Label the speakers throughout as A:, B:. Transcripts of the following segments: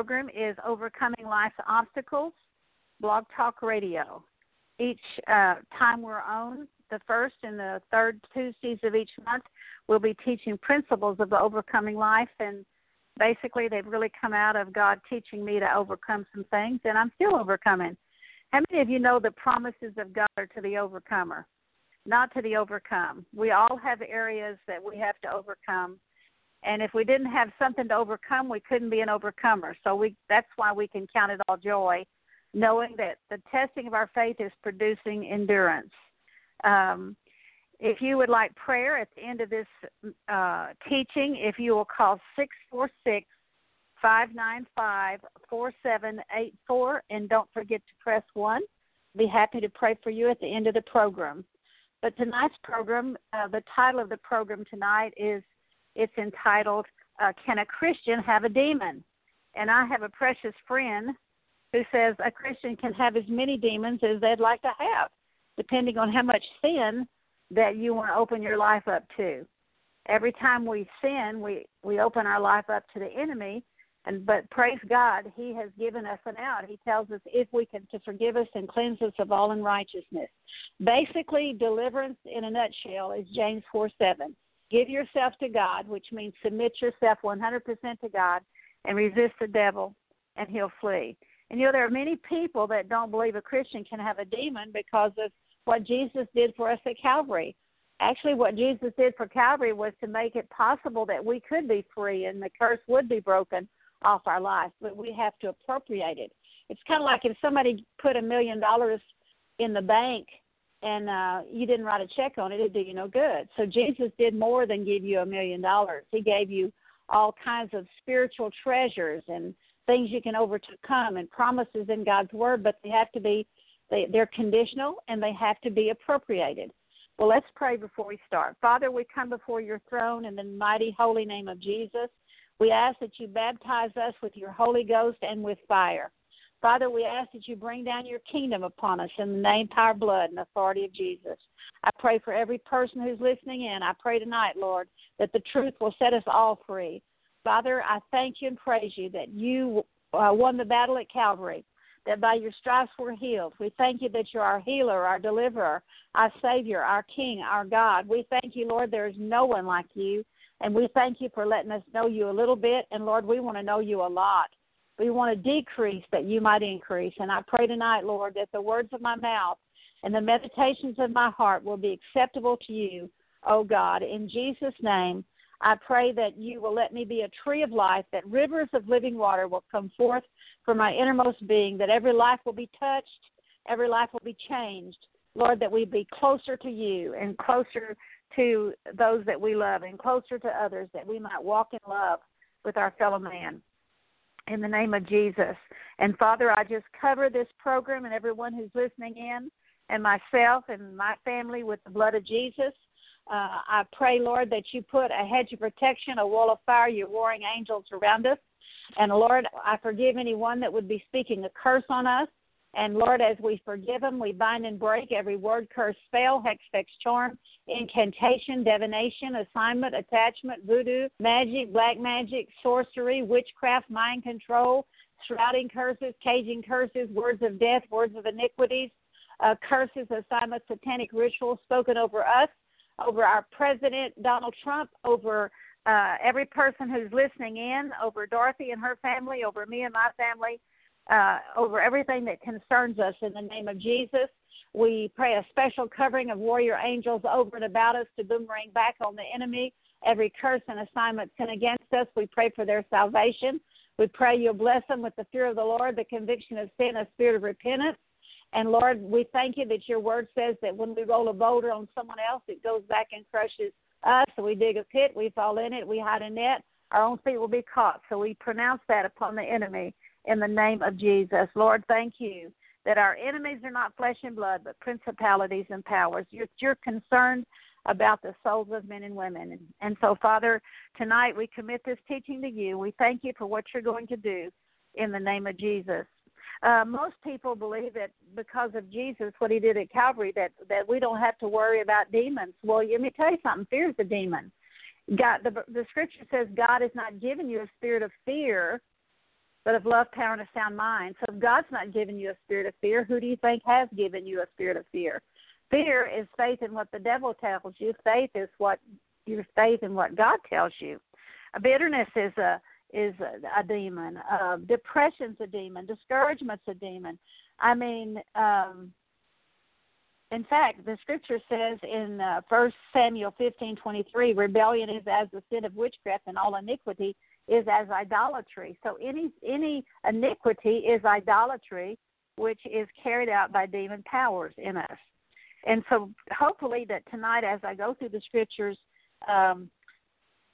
A: program is Overcoming Life's Obstacles, Blog Talk Radio. Each uh, time we're on, the first and the third Tuesdays of each month, we'll be teaching principles of the overcoming life. And basically, they've really come out of God teaching me to overcome some things, and I'm still overcoming. How many of you know the promises of God are to the overcomer? not to the overcome. We all have areas that we have to overcome. And if we didn't have something to overcome, we couldn't be an overcomer. So we that's why we can count it all joy, knowing that the testing of our faith is producing endurance. Um, if you would like prayer at the end of this uh, teaching, if you will call 646 595 4784, and don't forget to press 1, be happy to pray for you at the end of the program. But tonight's program, uh, the title of the program tonight is it's entitled uh, "Can a Christian Have a Demon?" And I have a precious friend who says a Christian can have as many demons as they'd like to have, depending on how much sin that you want to open your life up to. Every time we sin, we we open our life up to the enemy, and but praise God, He has given us an out. He tells us if we can to forgive us and cleanse us of all unrighteousness. Basically, deliverance in a nutshell is James four seven. Give yourself to God, which means submit yourself 100% to God and resist the devil, and he'll flee. And you know, there are many people that don't believe a Christian can have a demon because of what Jesus did for us at Calvary. Actually, what Jesus did for Calvary was to make it possible that we could be free and the curse would be broken off our life, but we have to appropriate it. It's kind of like if somebody put a million dollars in the bank and uh you didn't write a check on it, it'd do you no good. So Jesus did more than give you a million dollars. He gave you all kinds of spiritual treasures and things you can overcome and promises in God's word, but they have to be they, they're conditional and they have to be appropriated. Well, let's pray before we start. Father, we come before your throne in the mighty holy name of Jesus. We ask that you baptize us with your Holy Ghost and with fire. Father, we ask that you bring down your kingdom upon us in the name, power, blood, and authority of Jesus. I pray for every person who's listening in. I pray tonight, Lord, that the truth will set us all free. Father, I thank you and praise you that you uh, won the battle at Calvary, that by your stripes we're healed. We thank you that you're our healer, our deliverer, our Savior, our King, our God. We thank you, Lord, there is no one like you. And we thank you for letting us know you a little bit. And Lord, we want to know you a lot. We want to decrease that you might increase. And I pray tonight, Lord, that the words of my mouth and the meditations of my heart will be acceptable to you, O God. In Jesus' name, I pray that you will let me be a tree of life, that rivers of living water will come forth from my innermost being, that every life will be touched, every life will be changed. Lord, that we be closer to you and closer to those that we love and closer to others, that we might walk in love with our fellow man. In the name of Jesus. And Father, I just cover this program and everyone who's listening in, and myself and my family with the blood of Jesus. Uh, I pray, Lord, that you put a hedge of protection, a wall of fire, your warring angels around us. And Lord, I forgive anyone that would be speaking a curse on us. And Lord, as we forgive them, we bind and break every word, curse, spell, hex, vex, charm, incantation, divination, assignment, attachment, voodoo, magic, black magic, sorcery, witchcraft, mind control, shrouding curses, caging curses, words of death, words of iniquities, uh, curses, assignments, satanic rituals spoken over us, over our president, Donald Trump, over uh, every person who's listening in, over Dorothy and her family, over me and my family uh, over everything that concerns us in the name of Jesus. We pray a special covering of warrior angels over and about us to boomerang back on the enemy. Every curse and assignment sent against us, we pray for their salvation. We pray you'll bless them with the fear of the Lord, the conviction of sin, a spirit of repentance. And Lord, we thank you that your word says that when we roll a boulder on someone else, it goes back and crushes us. So we dig a pit, we fall in it, we hide a net, our own feet will be caught. So we pronounce that upon the enemy in the name of Jesus. Lord, thank you that our enemies are not flesh and blood, but principalities and powers. You're, you're concerned about the souls of men and women. And, so, Father, tonight we commit this teaching to you. We thank you for what you're going to do in the name of Jesus. Uh, most people believe that because of Jesus, what he did at Calvary, that that we don't have to worry about demons. Well, let me tell you something. Fear is a demon. God, the the scripture says God has not given you a spirit of fear, but of love, power, and a sound mind. So if God's not giving you a spirit of fear, who do you think has given you a spirit of fear? Fear is faith in what the devil tells you. Faith is what your faith in what God tells you. A bitterness is a is a, a demon. Uh, depression's a demon. Discouragement's a demon. I mean, um, in fact, the scripture says in uh, First uh, Samuel fifteen twenty three, rebellion is as the sin of witchcraft, and all iniquity is as idolatry. So any any iniquity is idolatry, which is carried out by demon powers in us. And so, hopefully, that tonight, as I go through the scriptures, um,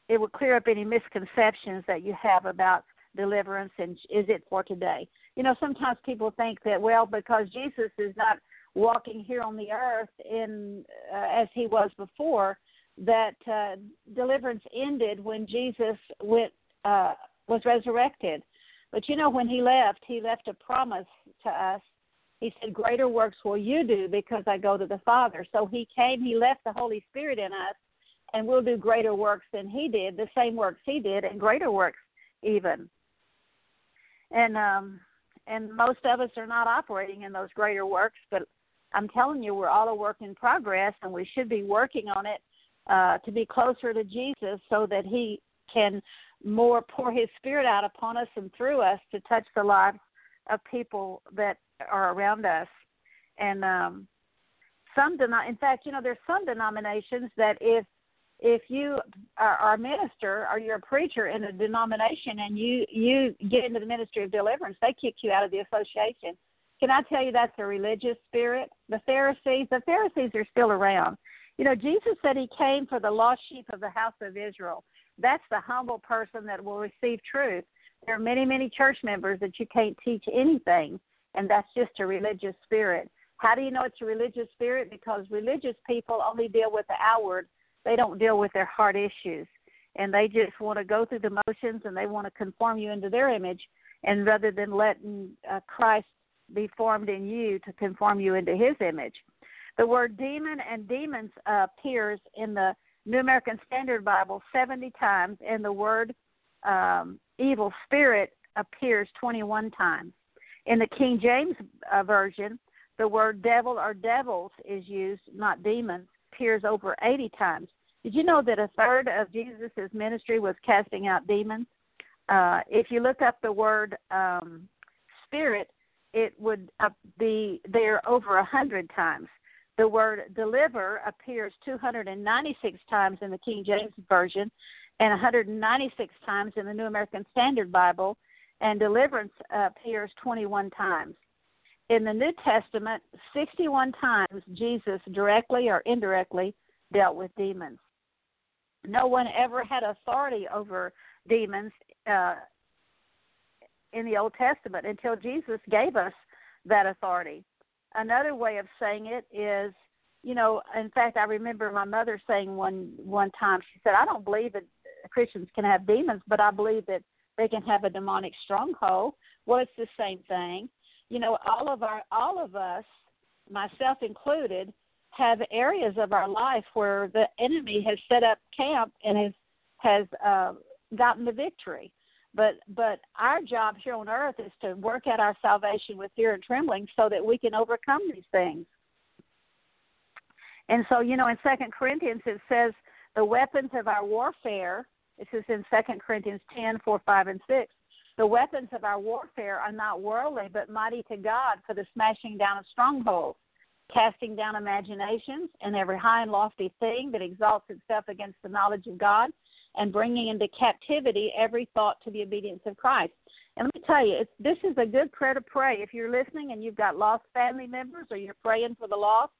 A: it will clear up any misconceptions that you have about deliverance and is it for today. You know, sometimes people think that well, because Jesus is not walking here on the earth in uh, as he was before, that uh, deliverance ended when Jesus went uh, was resurrected. But you know, when he left, he left a promise to us he said, Greater works will you do because I go to the Father. So he came, he left the Holy Spirit in us, and we'll do greater works than he did, the same works he did, and greater works even. And um and most of us are not operating in those greater works, but I'm telling you, we're all a work in progress, and we should be working on it uh, to be closer to Jesus, so that He can more pour His Spirit out upon us and through us to touch the lives of people that are around us. And um, some denom- in fact, you know, there's some denominations that if if you are, are a minister or you're a preacher in a denomination and you you get into the ministry of deliverance, they kick you out of the association. Can I tell you that's a religious spirit? The Pharisees, the Pharisees are still around. You know, Jesus said he came for the lost sheep of the house of Israel. That's the humble person that will receive truth. There are many, many church members that you can't teach anything, and that's just a religious spirit. How do you know it's a religious spirit? Because religious people only deal with the outward, they don't deal with their heart issues. And they just want to go through the motions and they want to conform you into their image, and rather than letting uh, Christ be formed in you to conform you into his image. The word demon and demons uh, appears in the New American Standard Bible 70 times, and the word um, evil spirit appears 21 times. In the King James uh, Version, the word devil or devils is used, not demons, appears over 80 times. Did you know that a third of Jesus' ministry was casting out demons? Uh, if you look up the word um, spirit, it would uh, be there over a hundred times. The word deliver appears 296 times in the King James Version, and 196 times in the New American Standard Bible, and deliverance appears 21 times. In the New Testament, 61 times Jesus directly or indirectly dealt with demons. No one ever had authority over demons uh, in the Old Testament until Jesus gave us that authority. Another way of saying it is, you know, in fact, I remember my mother saying one one time. She said, "I don't believe that Christians can have demons, but I believe that they can have a demonic stronghold. Well, it's the same thing. You know, all of our all of us, myself included, have areas of our life where the enemy has set up camp and has has uh, gotten the victory. But but our job here on earth is to work out our salvation with fear and trembling, so that we can overcome these things. And so, you know, in Second Corinthians it says the weapons of our warfare this is in second Corinthians 10, 4, 5, and 6. The weapons of our warfare are not worldly, but mighty to God for the smashing down of strongholds, casting down imaginations and every high and lofty thing that exalts itself against the knowledge of God, and bringing into captivity every thought to the obedience of Christ. And let me tell you, this is a good prayer to pray. If you're listening and you've got lost family members or you're praying for the lost,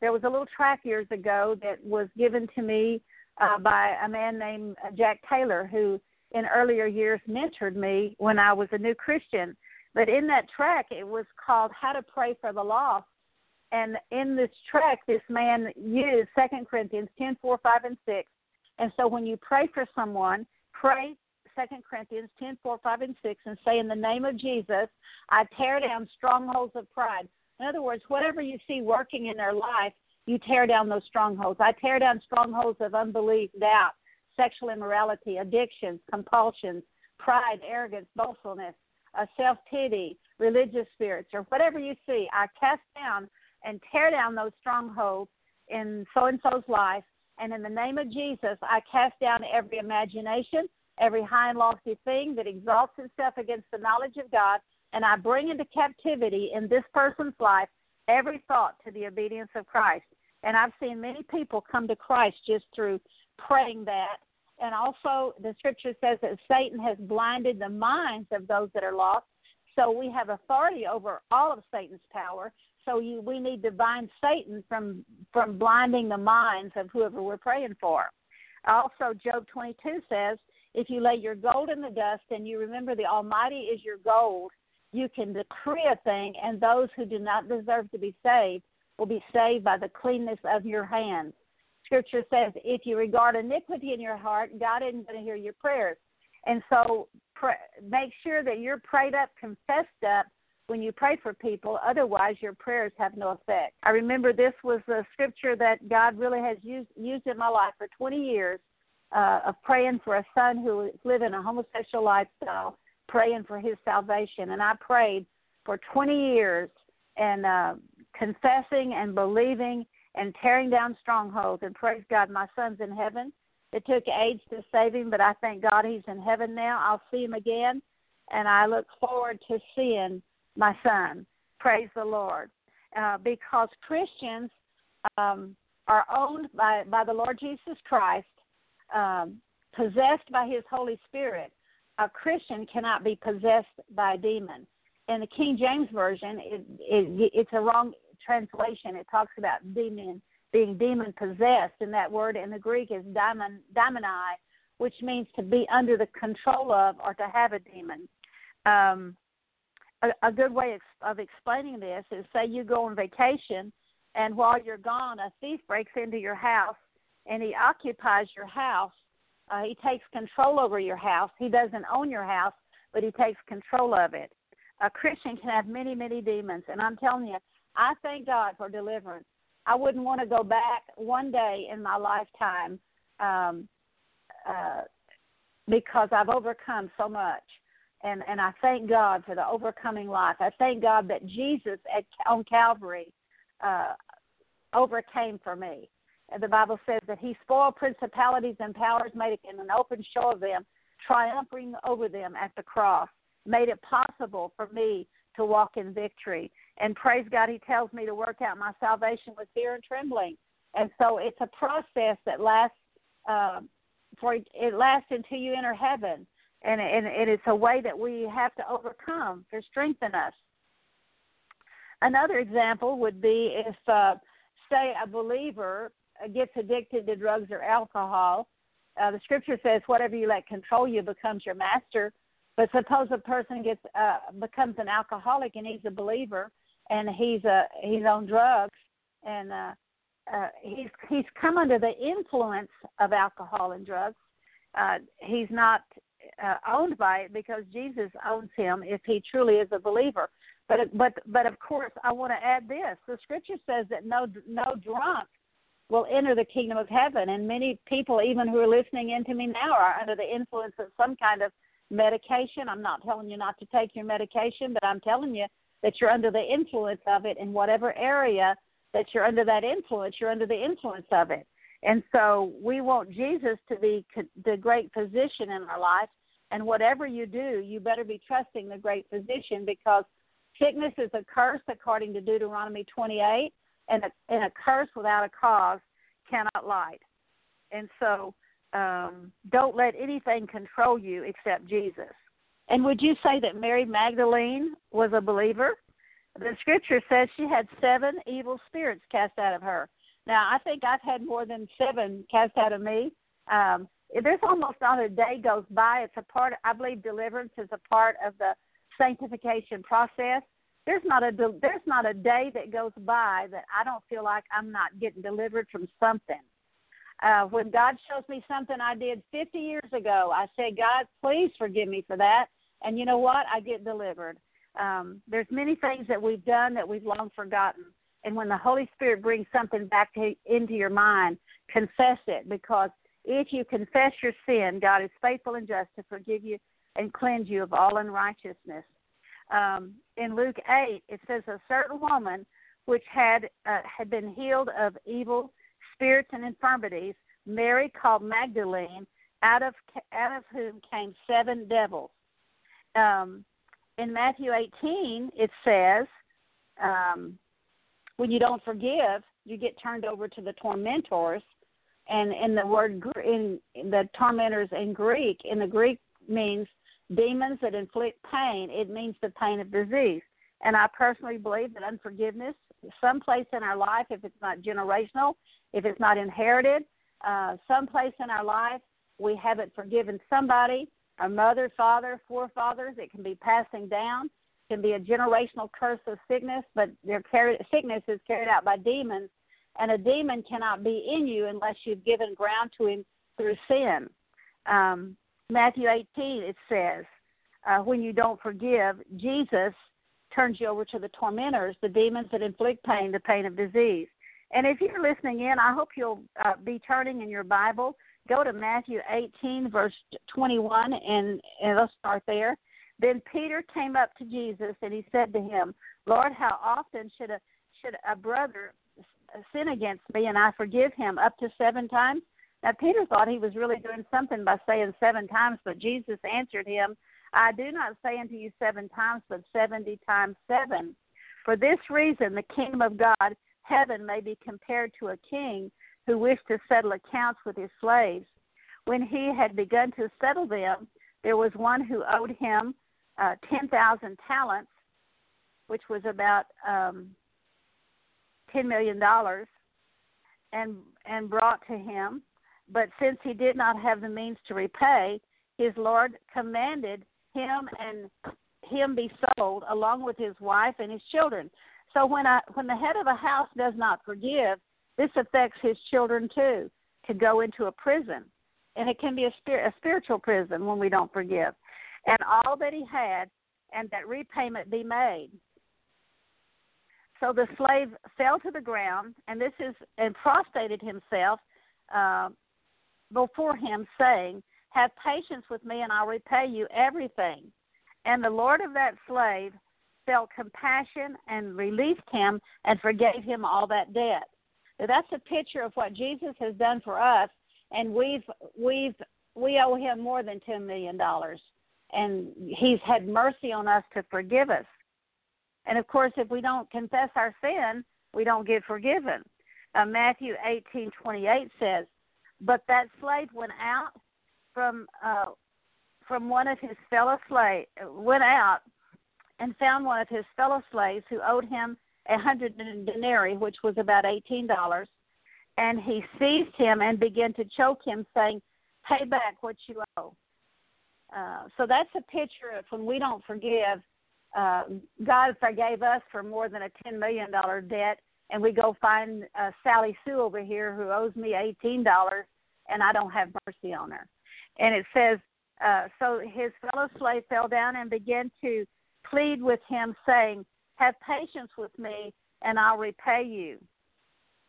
A: there was a little track years ago that was given to me uh, by a man named Jack Taylor, who in earlier years mentored me when I was a new Christian. But in that track, it was called How to Pray for the Lost. And in this track, this man used Second Corinthians 10, 4, 5, and 6. And so when you pray for someone, pray Second Corinthians 10, 4, 5, and 6, and say, In the name of Jesus, I tear down strongholds of pride. In other words, whatever you see working in their life, you tear down those strongholds. I tear down strongholds of unbelief, doubt, sexual immorality, addictions, compulsions, pride, arrogance, boastfulness, self pity, religious spirits, or whatever you see. I cast down and tear down those strongholds in so and so's life. And in the name of Jesus, I cast down every imagination, every high and lofty thing that exalts itself against the knowledge of God, and I bring into captivity in this person's life every thought to the obedience of Christ. And I've seen many people come to Christ just through praying that. And also, the scripture says that Satan has blinded the minds of those that are lost. So we have authority over all of Satan's power. So you, we need to bind Satan from from blinding the minds of whoever we're praying for. Also, Job 22 says, "If you lay your gold in the dust and you remember the Almighty is your gold, you can decree a thing, and those who do not deserve to be saved will be saved by the cleanness of your hands. Scripture says, if you regard iniquity in your heart, God isn't going to hear your prayers. And so pray, make sure that you're prayed up, confessed up when you pray for people. Otherwise, your prayers have no effect. I remember this was a scripture that God really has used, used in my life for 20 years uh, of praying for a son who was living a homosexual lifestyle, praying for his salvation. And I prayed for 20 years and uh, confessing and believing and tearing down strongholds. And praise God, my son's in heaven. It took AIDS to save him, but I thank God he's in heaven now. I'll see him again, and I look forward to seeing my son. Praise the Lord. Uh, because Christians um, are owned by, by the Lord Jesus Christ, um, possessed by his Holy Spirit. A Christian cannot be possessed by a demon. In the King James Version, it, it, it's a wrong translation, it talks about demon being demon possessed, and that word in the Greek is daimon, which means to be under the control of or to have a demon. Um, a, a good way of explaining this is say you go on vacation, and while you're gone, a thief breaks into your house and he occupies your house. Uh, he takes control over your house. He doesn't own your house, but he takes control of it. A Christian can have many, many demons, and I'm telling you, I thank God for deliverance. I wouldn't want to go back one day in my lifetime um, uh, because I've overcome so much. And, and I thank God for the overcoming life. I thank God that Jesus at, on Calvary uh, overcame for me. And the Bible says that he spoiled principalities and powers, made it in an open show of them, triumphing over them at the cross, made it possible for me to walk in victory. And praise God, He tells me to work out my salvation with fear and trembling. And so it's a process that lasts uh, for it lasts until you enter heaven, and, and it's a way that we have to overcome to strengthen us. Another example would be if, uh, say, a believer gets addicted to drugs or alcohol. Uh, the scripture says, "Whatever you let control you becomes your master." But suppose a person gets uh, becomes an alcoholic and he's a believer and he's a uh, he's on drugs and uh, uh, he's he's come under the influence of alcohol and drugs. Uh, he's not uh, owned by it because Jesus owns him if he truly is a believer. But but but of course, I want to add this: the Scripture says that no no drunk will enter the kingdom of heaven, and many people, even who are listening into me now, are under the influence of some kind of medication. I'm not telling you not to take your medication, but I'm telling you that you're under the influence of it in whatever area that you're under that influence, you're under the influence of it. And so we want Jesus to be the great physician in our life And whatever you do, you better be trusting the great physician because sickness is a curse according to Deuteronomy 28, and a, and a curse without a cause cannot light. And so um, don't let anything control you except Jesus. And would you say that Mary Magdalene was a believer? The scripture says she had seven evil spirits cast out of her. Now, I think I've had more than seven cast out of me. Um, there's almost not a day goes by. It's a part. I believe deliverance is a part of the sanctification process. There's not a there's not a day that goes by that I don't feel like I'm not getting delivered from something. Uh, when God shows me something I did 50 years ago, I say, God, please forgive me for that. And you know what? I get delivered. Um, there's many things that we've done that we've long forgotten. And when the Holy Spirit brings something back to, into your mind, confess it because if you confess your sin, God is faithful and just to forgive you and cleanse you of all unrighteousness. Um, in Luke 8, it says, A certain woman which had uh, had been healed of evil spirits and infirmities, Mary called Magdalene, out of out of whom came seven devils. Um, in Matthew 18, it says, um, when you don't forgive, you get turned over to the tormentors. And in the word in, the tormentors in Greek, in the Greek means demons that inflict pain. It means the pain of disease. And I personally believe that unforgiveness, someplace in our life, if it's not generational, if it's not inherited, uh, someplace in our life we haven't forgiven somebody, our mother, father, forefathers. It can be passing down. Can be a generational curse of sickness, but their sickness is carried out by demons, and a demon cannot be in you unless you've given ground to him through sin. Um, Matthew 18 it says, uh, when you don't forgive, Jesus turns you over to the tormentors, the demons that inflict pain, the pain of disease. And if you're listening in, I hope you'll uh, be turning in your Bible. Go to Matthew 18, verse 21, and, and let's start there. Then Peter came up to Jesus and he said to him, Lord, how often should a should a brother sin against me and I forgive him up to seven times? Now Peter thought he was really doing something by saying seven times, but Jesus answered him, I do not say unto you seven times, but seventy times seven. For this reason, the kingdom of God heaven may be compared to a king who wished to settle accounts with his slaves. When he had begun to settle them, there was one who owed him uh, 10,000 talents, which was about um, $10 million, and, and and brought to him. But since he did not have the means to repay, his Lord commanded him and him be sold along with his wife and his children. So when a when the head of a house does not forgive, this affects his children too. To go into a prison, and it can be a, spir- a spiritual prison when we don't forgive, and all that he had, and that repayment be made. So the slave fell to the ground, and this is and prostrated himself uh, before him, saying, "Have patience with me, and I'll repay you everything." And the Lord of that slave felt compassion and released him and forgave him all that debt. Now, that's a picture of what Jesus has done for us, and we've we've we owe him more than ten million dollars, and he's had mercy on us to forgive us. And of course, if we don't confess our sin, we don't get forgiven. Uh, Matthew eighteen twenty eight says, "But that slave went out from uh, from one of his fellow slaves went out and found one of his fellow slaves who owed him a hundred denarii, which was about eighteen dollars, and he seized him and began to choke him, saying, "Pay back what you owe." Uh, so that's a picture of when we don't forgive. Uh, God forgave us for more than a ten million dollar debt, and we go find uh, Sally Sue over here who owes me eighteen dollars, and I don't have mercy on her. And it says, uh, so his fellow slave fell down and began to plead with him, saying, Have patience with me, and I'll repay you.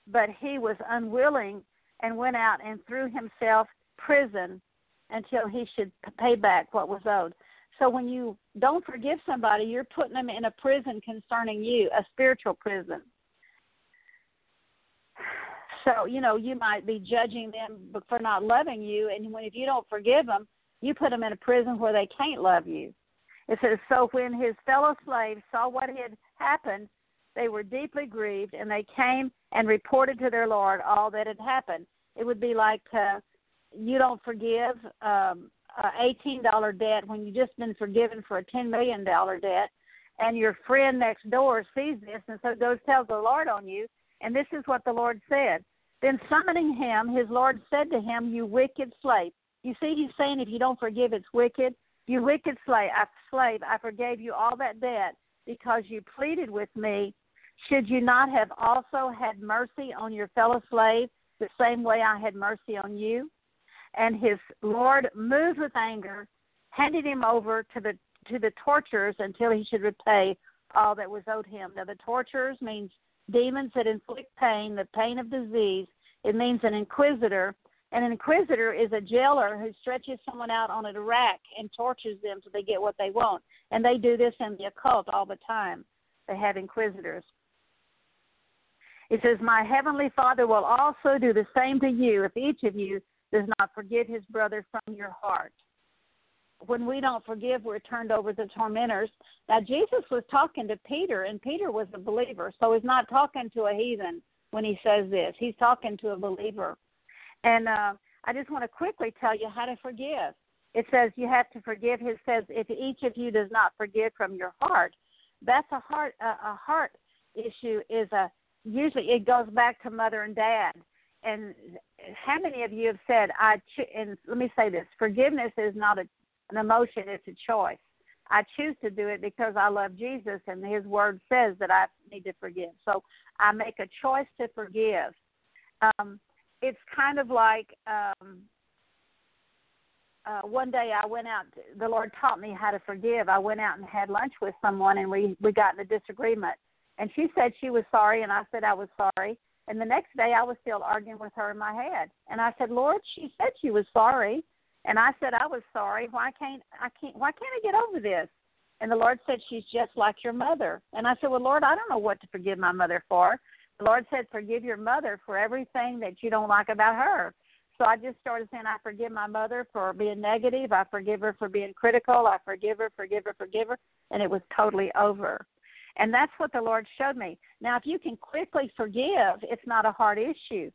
A: But he was unwilling and went out and threw himself prison until he should pay back what was owed. So when you don't forgive somebody, you're putting them in a prison concerning you, a spiritual prison. So, you know, you might be judging them for not loving you, and when if you don't forgive them, You put them in a prison where they can't love you. It says, So when his fellow slaves saw what had happened, they were deeply grieved, and they came and reported to their Lord all that had happened. It would be like uh, you don't forgive um, a eighteen dollar debt when you've just been forgiven for a ten million dollar debt, and your friend next door sees this and so goes tells the Lord on you. And this is what the Lord said. Then summoning him, his Lord said to him, "You wicked slave." You see, he's saying if you don't forgive, it's wicked. You wicked slave, I, slave, I forgave you all that debt because you pleaded with me. Should you not have also had mercy on your fellow slave the same way I had mercy on you? And his Lord, moved with anger, handed him over to the to the torturers until he should repay all that was owed him. Now, the torturers means demons that inflict pain, the pain of disease. It means an inquisitor and an inquisitor is a jailer who stretches someone out on a rack and tortures them so they get what they want. And they do this in the occult all the time. They have inquisitors. It says, My heavenly Father will also do the same to you if each of you does not forgive his brother from your heart. When we don't forgive, we're turned over to tormentors. Now, Jesus was talking to Peter, and Peter was a believer, so he's not talking to a heathen when he says this. He's talking to a believer. And uh, I just want to quickly tell you how to forgive. It says you have to forgive. It says if each of you does not forgive from your heart, that's a heart a, a heart issue. Is a usually it goes back to mother and dad. And how many of you have said I? Cho- and let me say this: forgiveness is not a, an emotion; it's a choice. I choose to do it because I love Jesus, and His Word says that I need to forgive. So I make a choice to forgive. Um, it's kind of like um uh one day I went out the Lord taught me how to forgive. I went out and had lunch with someone and we we got in a disagreement. And she said she was sorry and I said I was sorry. And the next day I was still arguing with her in my head. And I said, "Lord, she said she was sorry." And I said I was sorry. Why can't I can't why can't I get over this? And the Lord said she's just like your mother. And I said, "Well, Lord, I don't know what to forgive my mother for." The Lord said, Forgive your mother for everything that you don't like about her. So I just started saying, I forgive my mother for being negative. I forgive her for being critical. I forgive her, forgive her, forgive her. And it was totally over. And that's what the Lord showed me. Now, if you can quickly forgive, it's not a hard issue.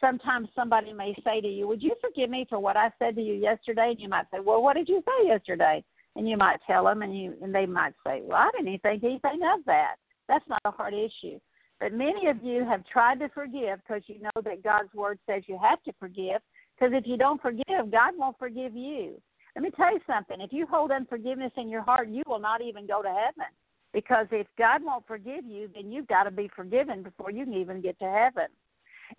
A: Sometimes somebody may say to you, Would you forgive me for what I said to you yesterday? And you might say, Well, what did you say yesterday? And you might tell them, and you and they might say, Well, I didn't think anything of that. That's not a hard issue. But many of you have tried to forgive because you know that God's word says you have to forgive. Because if you don't forgive, God won't forgive you. Let me tell you something. If you hold unforgiveness in your heart, you will not even go to heaven. Because if God won't forgive you, then you've got to be forgiven before you can even get to heaven.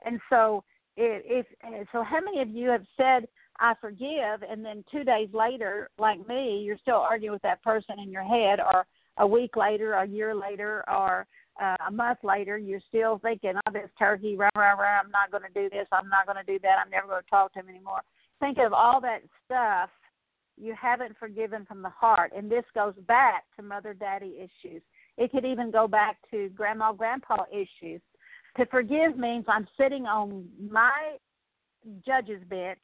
A: And so, if, so, how many of you have said, "I forgive," and then two days later, like me, you're still arguing with that person in your head, or a week later, a year later, or uh, a month later, you're still thinking, oh, this turkey, rah, rah, rah, I'm not going to do this, I'm not going to do that, I'm never going to talk to him anymore. Think of all that stuff you haven't forgiven from the heart. And this goes back to mother daddy issues. It could even go back to grandma grandpa issues. To forgive means I'm sitting on my judge's bench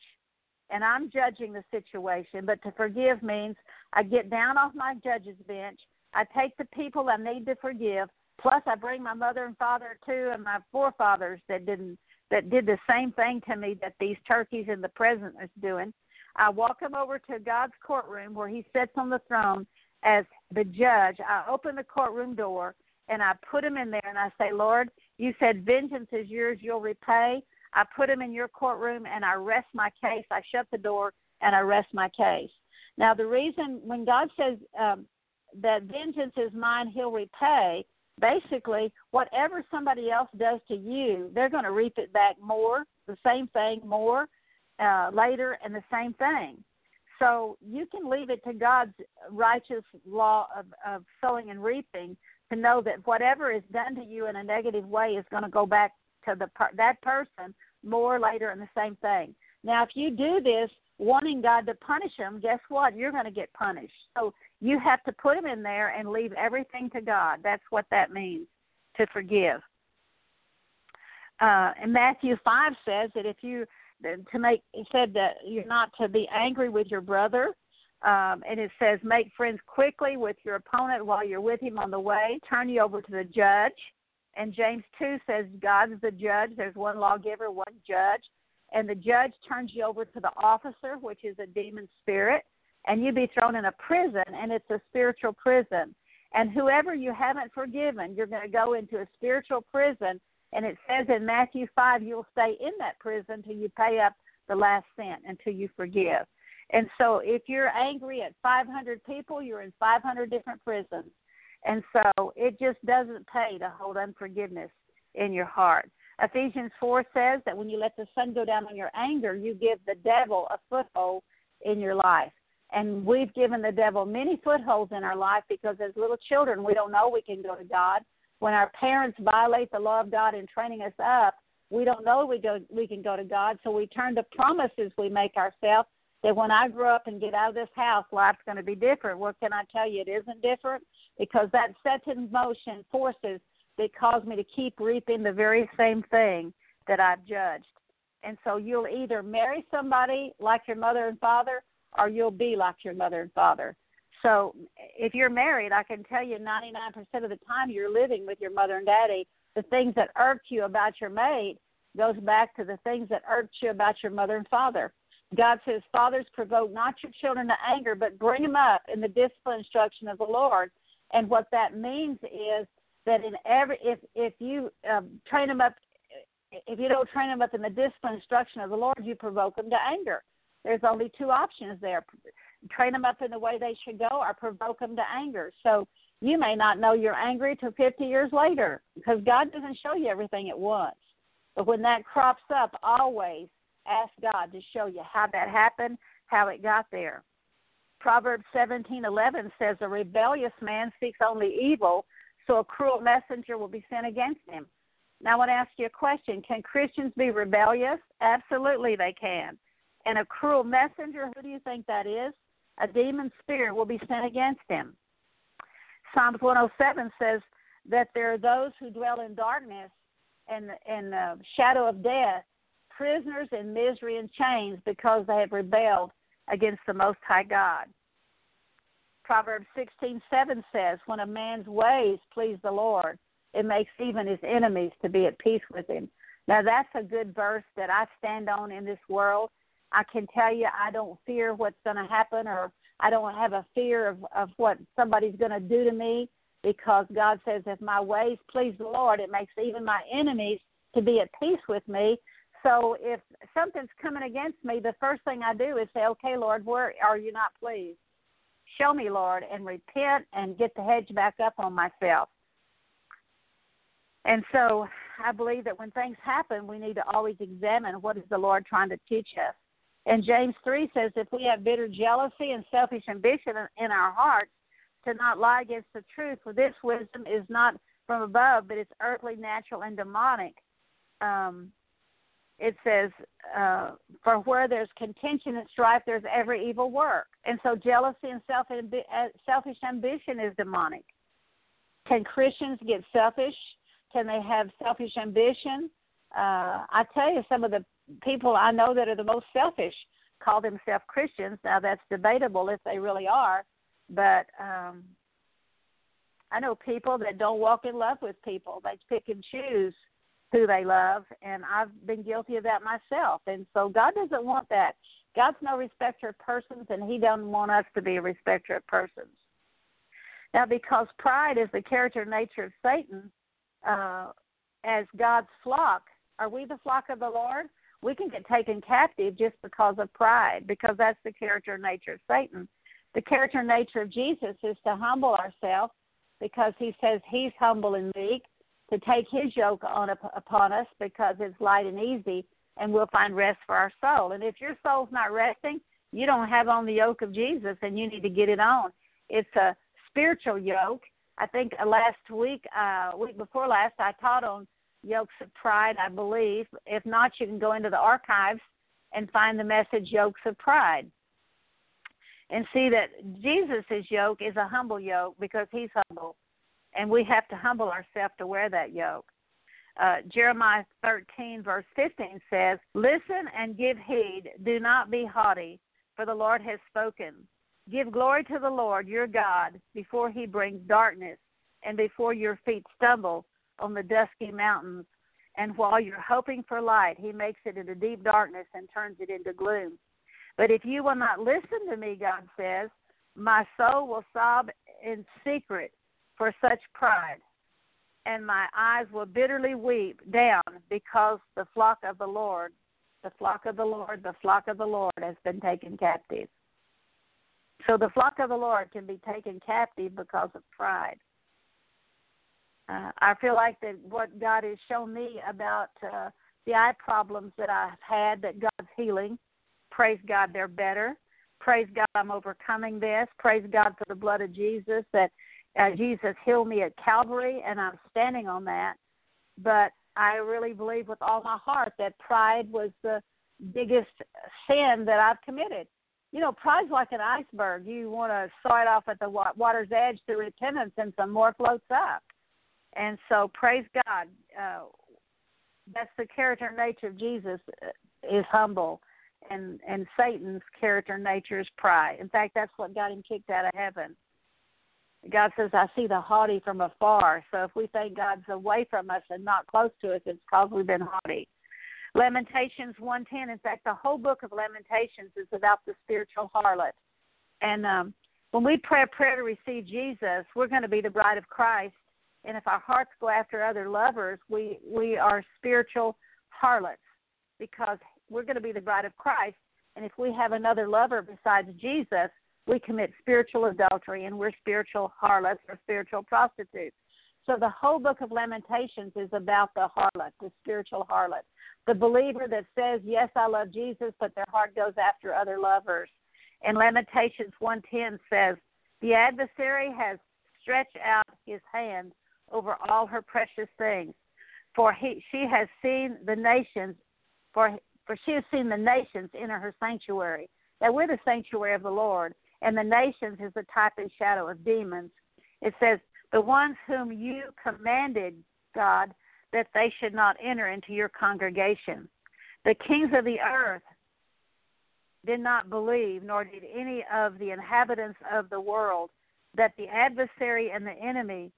A: and I'm judging the situation. But to forgive means I get down off my judge's bench, I take the people I need to forgive, Plus, I bring my mother and father too, and my forefathers that didn't that did the same thing to me that these turkeys in the present is doing. I walk him over to God's courtroom where He sits on the throne as the judge. I open the courtroom door and I put him in there and I say, Lord, you said vengeance is yours, you'll repay. I put him in your courtroom and I rest my case. I shut the door and I rest my case. Now, the reason when God says um, that vengeance is mine, He'll repay, basically whatever somebody else does to you, they're going to reap it back more, the same thing more uh, later, and the same thing. So you can leave it to God's righteous law of, of sowing and reaping to know that whatever is done to you in a negative way is going to go back to the that person more later and the same thing. Now, if you do this wanting God to punish him, guess what? You're going to get punished. So you have to put him in there and leave everything to God. That's what that means to forgive. Uh, and Matthew 5 says that if you to make. He said that you're not to be angry with your brother. Um, and it says, make friends quickly with your opponent while you're with him on the way. Turn you over to the judge. And James 2 says, God is the judge. There's one lawgiver, one judge. And the judge turns you over to the officer, which is a demon spirit. And you'd be thrown in a prison, and it's a spiritual prison. And whoever you haven't forgiven, you're going to go into a spiritual prison. And it says in Matthew 5, you'll stay in that prison until you pay up the last cent, until you forgive. And so if you're angry at 500 people, you're in 500 different prisons. And so it just doesn't pay to hold unforgiveness in your heart. Ephesians 4 says that when you let the sun go down on your anger, you give the devil a foothold in your life. And we've given the devil many footholds in our life because as little children, we don't know we can go to God. When our parents violate the law of God in training us up, we don't know we go we can go to God, so we turn to promises we make ourselves that when I grow up and get out of this house, life's going to be different. What can I tell you? It isn't different because that sets in motion forces that cause me to keep reaping the very same thing that I've judged. And so you'll either marry somebody like your mother and father or you'll be like your mother and father. So if you're married, I can tell you 99% of the time you're living with your mother and daddy. The things that irked you about your mate goes back to the things that irked you about your mother and father. God says, Fathers, provoke not your children to anger, but bring them up in the discipline instruction of the Lord. And what that means is that in every if if you um, train them up, if you don't train them up in the discipline instruction of the Lord, you provoke them to anger. There's only two options there: train them up in the way they should go, or provoke them to anger. So you may not know you're angry till 50 years later because God doesn't show you everything at once. But when that crops up, always ask God to show you how that happened, how it got there. Proverbs 17:11 says, "A rebellious man seeks only evil, so a cruel messenger will be sent against him." Now, I want to ask you a question: Can Christians be rebellious? Absolutely, they can. And a cruel messenger, who do you think that is? A demon spirit will be sent against him. Psalms 107 says that there are those who dwell in darkness and in the uh, shadow of death, prisoners in misery and chains because they have rebelled against the Most High God. Proverbs 16:7 says, "When a man's ways please the Lord, it makes even his enemies to be at peace with him." Now that's a good verse that I stand on in this world. I can tell you I don't fear what's going to happen or I don't have a fear of, of what somebody's going to do to me because God says if my ways please the Lord, it makes even my enemies to be at peace with me so if something's coming against me, the first thing I do is say, okay, Lord, where are you not pleased? Show me, Lord, and repent and get the hedge back up on myself. And so I believe that when things happen, we need to always examine what is the Lord trying to teach us. And James 3 says, if we have bitter jealousy and selfish ambition in our hearts, to not lie against the truth, for this wisdom is not from above, but it's earthly, natural, and demonic. Um, it says, uh, "For where there's contention and strife, there's every evil work." And so, jealousy and self uh, selfish ambition is demonic. Can Christians get selfish? Can they have selfish ambition? Uh, I tell you, some of the people I know that are the most selfish call themselves Christians. Now, that's debatable if they really are, but um, I know people that don't walk in love with people. They pick and choose who they love and I've been guilty of that myself. And so God doesn't want that. God's no respecter of persons and he doesn't want us to be a respecter of persons. Now because pride is the character nature of Satan, uh, as God's flock, are we the flock of the Lord? We can get taken captive just because of pride, because that's the character nature of Satan. The character nature of Jesus is to humble ourselves because he says he's humble and meek to take his yoke on upon us because it's light and easy and we'll find rest for our soul. And if your soul's not resting, you don't have on the yoke of Jesus and you need to get it on. It's a spiritual yoke. I think uh, last week, uh week before last I taught on yokes of pride, I believe. If not, you can go into the archives and find the message yokes of pride. And see that Jesus' yoke is a humble yoke because he's humble and we have to humble ourselves to wear that yoke. Uh, Jeremiah 13, verse 15 says, Listen and give heed, do not be haughty, for the Lord has spoken. Give glory to the Lord your God before he brings darkness and before your feet stumble on the dusky mountains. And while you're hoping for light, he makes it into deep darkness and turns it into gloom. But if you will not listen to me, God says, my soul will sob in secret for such pride, and my eyes will bitterly weep down because the flock of the Lord, the flock of the Lord, the flock of the Lord has been taken captive. So the flock of the Lord can be taken captive because of pride. Uh, I feel like that what God has shown me about uh, the eye problems that I've had, that God's healing. Praise God, they're better. Praise God, I'm overcoming this. Praise God for the blood of Jesus that uh, Jesus healed me at Calvary, and I'm standing on that. But I really believe with all my heart that pride was the biggest sin that I've committed. You know, pride's like an iceberg. You want to saw it off at the water's edge through repentance, and some more floats up. And so, praise God. Uh, that's the character and nature of Jesus uh, is humble, and and Satan's character and nature is pride. In fact, that's what got him kicked out of heaven. God says, "I see the haughty from afar." So if we think God's away from us and not close to us, it's because we've been haughty. Lamentations 110. In fact, the whole book of Lamentations is about the spiritual harlot. And um, when we pray a prayer to receive Jesus, we're going to be the bride of Christ and if our hearts go after other lovers, we we are spiritual harlots because we're going to be the bride of Christ. And if we have another lover besides Jesus, we commit spiritual adultery and we're spiritual harlots or spiritual prostitutes. So the whole book of Lamentations is about the harlot, the spiritual harlot, the believer that says, "Yes, I love Jesus," but their heart goes after other lovers. And Lamentations 1:10 says, "The adversary has stretched out his hand over all her precious things. For he, she has seen the nations, for, for she has seen the nations enter her sanctuary. That we're the sanctuary of the Lord, and the nations is the type and shadow of demons. It says, The ones whom you commanded, God, that they should not enter into your congregation. The kings of the earth did not believe, nor did any of the inhabitants of the world, that the adversary and the enemy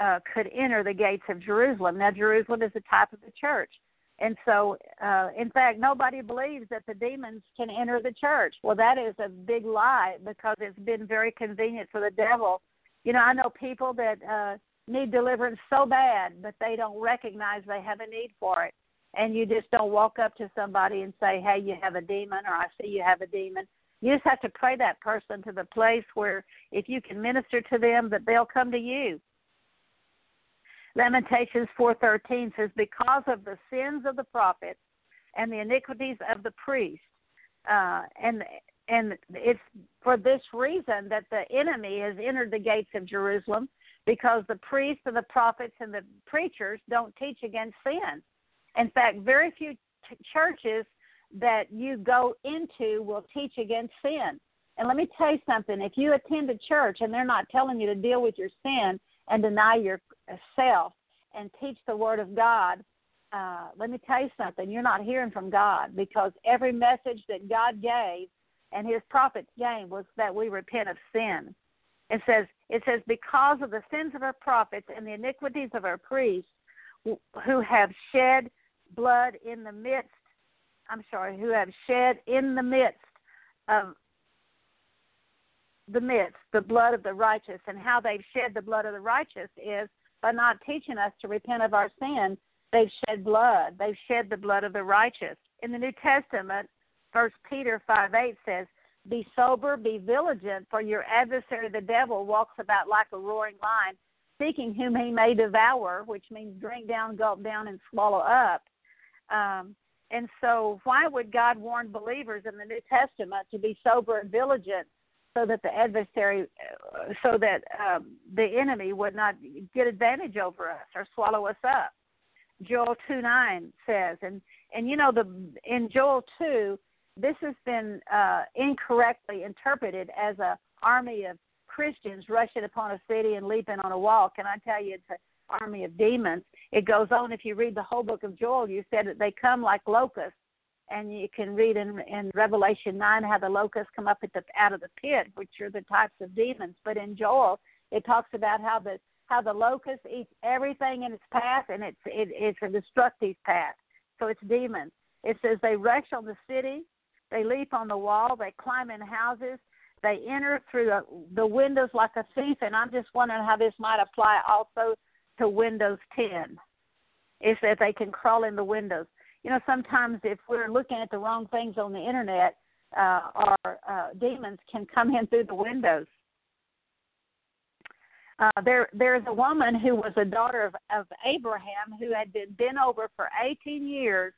A: uh, could enter the gates of Jerusalem. Now, Jerusalem is the type of the church. And so, uh, in fact, nobody believes that the demons can enter the church. Well, that is a big lie because it's been very convenient for the devil. You know, I know people that uh, need deliverance so bad, but they don't recognize they have a need for it. And you just don't walk up to somebody and say, hey, you have a demon, or I see you have a demon. You just have to pray that person to the place where if you can minister to them, that they'll come to you Lamentations 4:13 says, "Because of the sins of the prophets and the iniquities of the priests, uh, and and it's for this reason that the enemy has entered the gates of Jerusalem, because the priests and the prophets and the preachers don't teach against sin. In fact, very few t- churches that you go into will teach against sin. And let me tell you something: if you attend a church and they're not telling you to deal with your sin, and deny yourself and teach the Word of God, uh, let me tell you something. You're not hearing from God because every message that God gave and His prophets gave was that we repent of sin. It says, it says, because of the sins of our prophets and the iniquities of our priests who have shed blood in the midst, I'm sorry, who have shed in the midst of the midst, the blood of the righteous, and how they've shed the blood of the righteous is by not teaching us to repent of our sin. They've shed blood. They've shed the blood of the righteous. In the New Testament, First Peter five eight says, "Be sober, be vigilant, for your adversary the devil walks about like a roaring lion, seeking whom he may devour," which means drink down, gulp down, and swallow up. Um, and so, why would God warn believers in the New Testament to be sober and vigilant so that the adversary, uh, so that um, the enemy would not get advantage over us or swallow us up. Joel two nine says, and and you know the in Joel two, this has been uh, incorrectly interpreted as a army of Christians rushing upon a city and leaping on a wall. Can I tell you, it's a army of demons. It goes on. If you read the whole book of Joel, you said that they come like locusts, and you can read in in Revelation nine how the locusts come up the out of the pit, which are the types of demons. But in Joel, it talks about how the how the locust eats everything in its path, and it's it, it's a destructive path. So it's demons. It says they rush on the city, they leap on the wall, they climb in houses, they enter through the windows like a thief. And I'm just wondering how this might apply also to Windows 10. Is that they can crawl in the windows. You know, sometimes if we're looking at the wrong things on the internet, uh, our uh, demons can come in through the windows. Uh, there, there's a woman who was a daughter of, of Abraham who had been bent over for 18 years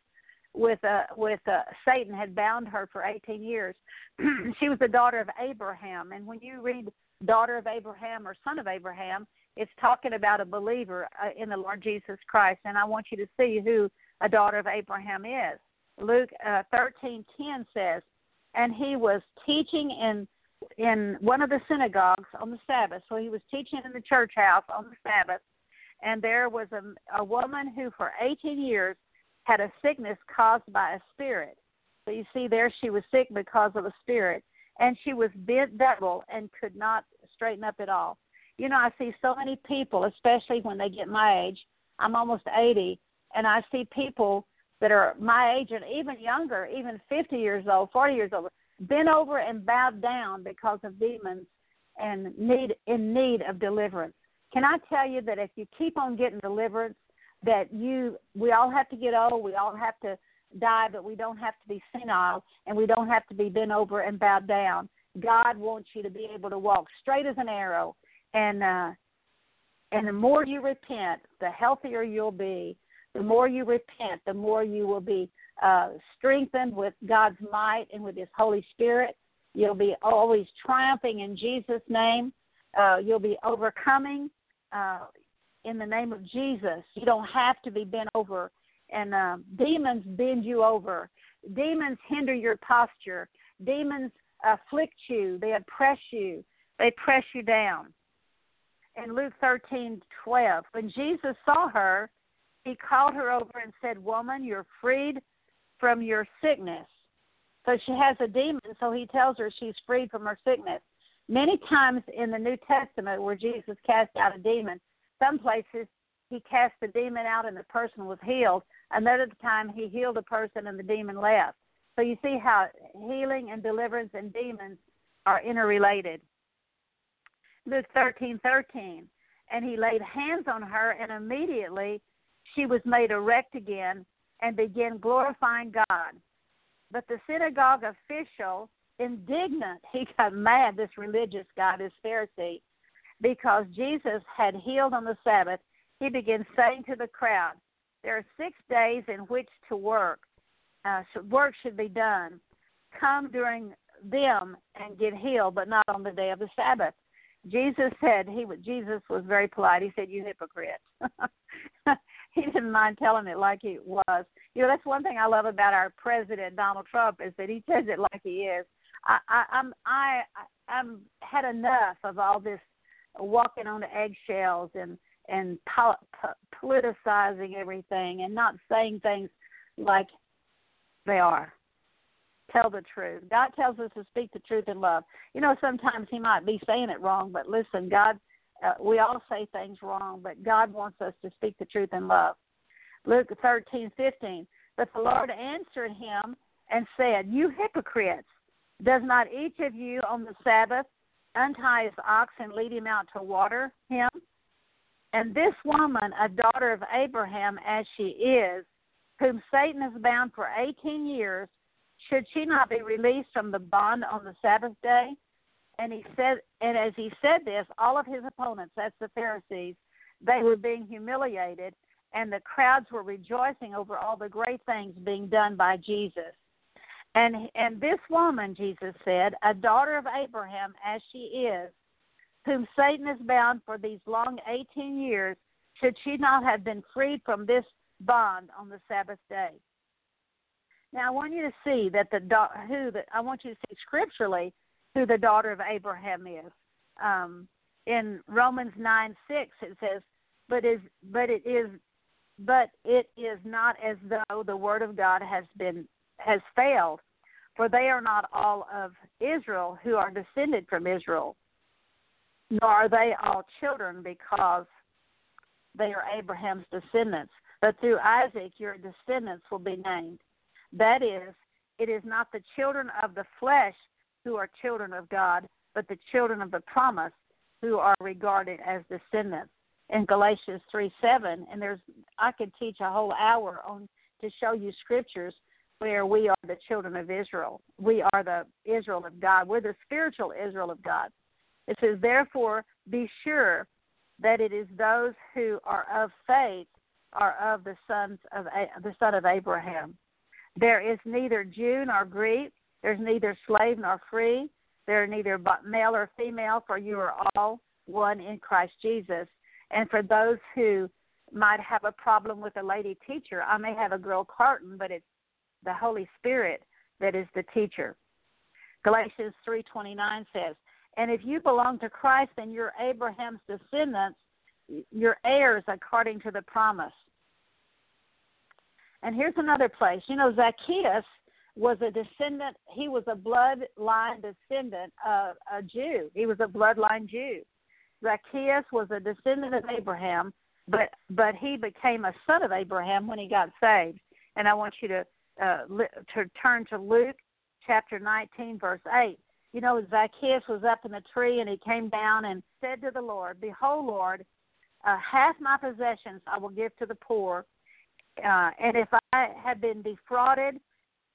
A: with a with a, Satan had bound her for 18 years. she was the daughter of Abraham, and when you read daughter of Abraham or son of Abraham, it's talking about a believer uh, in the Lord Jesus Christ. And I want you to see who a daughter of Abraham is. Luke uh, 13:10 says, and he was teaching in in one of the synagogues on the Sabbath. So he was teaching in the church house on the Sabbath, and there was a, a woman who for 18 years had a sickness caused by a spirit. So you see, there she was sick because of a spirit, and she was bent double and could not straighten up at all. You know, I see so many people, especially when they get my age. I'm almost 80, and I see people that are my age and even younger, even 50 years old, 40 years old, bent over and bowed down because of demons and need in need of deliverance. Can I tell you that if you keep on getting deliverance, that you we all have to get old, we all have to die, but we don't have to be senile and we don't have to be bent over and bowed down. God wants you to be able to walk straight as an arrow and uh and the more you repent, the healthier you'll be. The more you repent, the more you will be uh, strengthened with God's might and with His Holy Spirit. You'll be always triumphing in Jesus' name. Uh, you'll be overcoming uh, in the name of Jesus. You don't have to be bent over, and uh, demons bend you over. Demons hinder your posture. Demons afflict you. They oppress you. They press you down. In Luke thirteen twelve, when Jesus saw her, he called her over and said, Woman, you're freed from your sickness. So she has a demon, so he tells her she's freed from her sickness. Many times in the New Testament, where Jesus cast out a demon, some places he cast the demon out and the person was healed. Another time he healed a person and the demon left. So you see how healing and deliverance and demons are interrelated. Luke thirteen thirteen, and he laid hands on her, and immediately she was made erect again and began glorifying God. But the synagogue official, indignant, he got mad, this religious guy, this Pharisee, because Jesus had healed on the Sabbath. He began saying to the crowd, There are six days in which to work. Uh, work should be done. Come during them and get healed, but not on the day of the Sabbath. Jesus said he Jesus was very polite. He said, "You hypocrite." he didn't mind telling it like it was. You know, that's one thing I love about our president Donald Trump is that he says it like he is. I, I I'm I I'm had enough of all this walking on the eggshells and and po- po- politicizing everything and not saying things like they are. Tell the truth. God tells us to speak the truth in love. You know, sometimes He might be saying it wrong, but listen, God uh, we all say things wrong, but God wants us to speak the truth in love. Luke thirteen fifteen. But the Lord answered him and said, You hypocrites, does not each of you on the Sabbath untie his ox and lead him out to water him? And this woman, a daughter of Abraham as she is, whom Satan has bound for 18 years, should she not be released from the bond on the Sabbath day? And he said, and as he said this, all of his opponents, that's the Pharisees, they were being humiliated, and the crowds were rejoicing over all the great things being done by Jesus. And and this woman, Jesus said, a daughter of Abraham as she is, whom Satan has bound for these long eighteen years, should she not have been freed from this bond on the Sabbath day? Now I want you to see that the who that I want you to see scripturally who the daughter of Abraham is. Um, in Romans 9 6, it says, but is but it is but it is not as though the word of God has been has failed, for they are not all of Israel who are descended from Israel, nor are they all children because they are Abraham's descendants. But through Isaac your descendants will be named. That is, it is not the children of the flesh who are children of God, but the children of the promise who are regarded as descendants. In Galatians 3 7, and there's, I could teach a whole hour on to show you scriptures where we are the children of Israel. We are the Israel of God. We're the spiritual Israel of God. It says, therefore, be sure that it is those who are of faith are of the sons of the son of Abraham. There is neither Jew nor Greek. There's neither slave nor free. There are neither male or female, for you are all one in Christ Jesus. And for those who might have a problem with a lady teacher, I may have a girl Carton, but it's the Holy Spirit that is the teacher. Galatians 3:29 says, "And if you belong to Christ then you're Abraham's descendants, you're heirs according to the promise." And here's another place. You know, Zacchaeus was a descendant, he was a bloodline descendant of a Jew. He was a bloodline Jew. Zacchaeus was a descendant of Abraham, but but he became a son of Abraham when he got saved. And I want you to uh, to turn to Luke chapter 19 verse 8. You know, Zacchaeus was up in the tree and he came down and said to the Lord, "Behold, Lord, uh, half my possessions I will give to the poor, uh, and if I have been defrauded,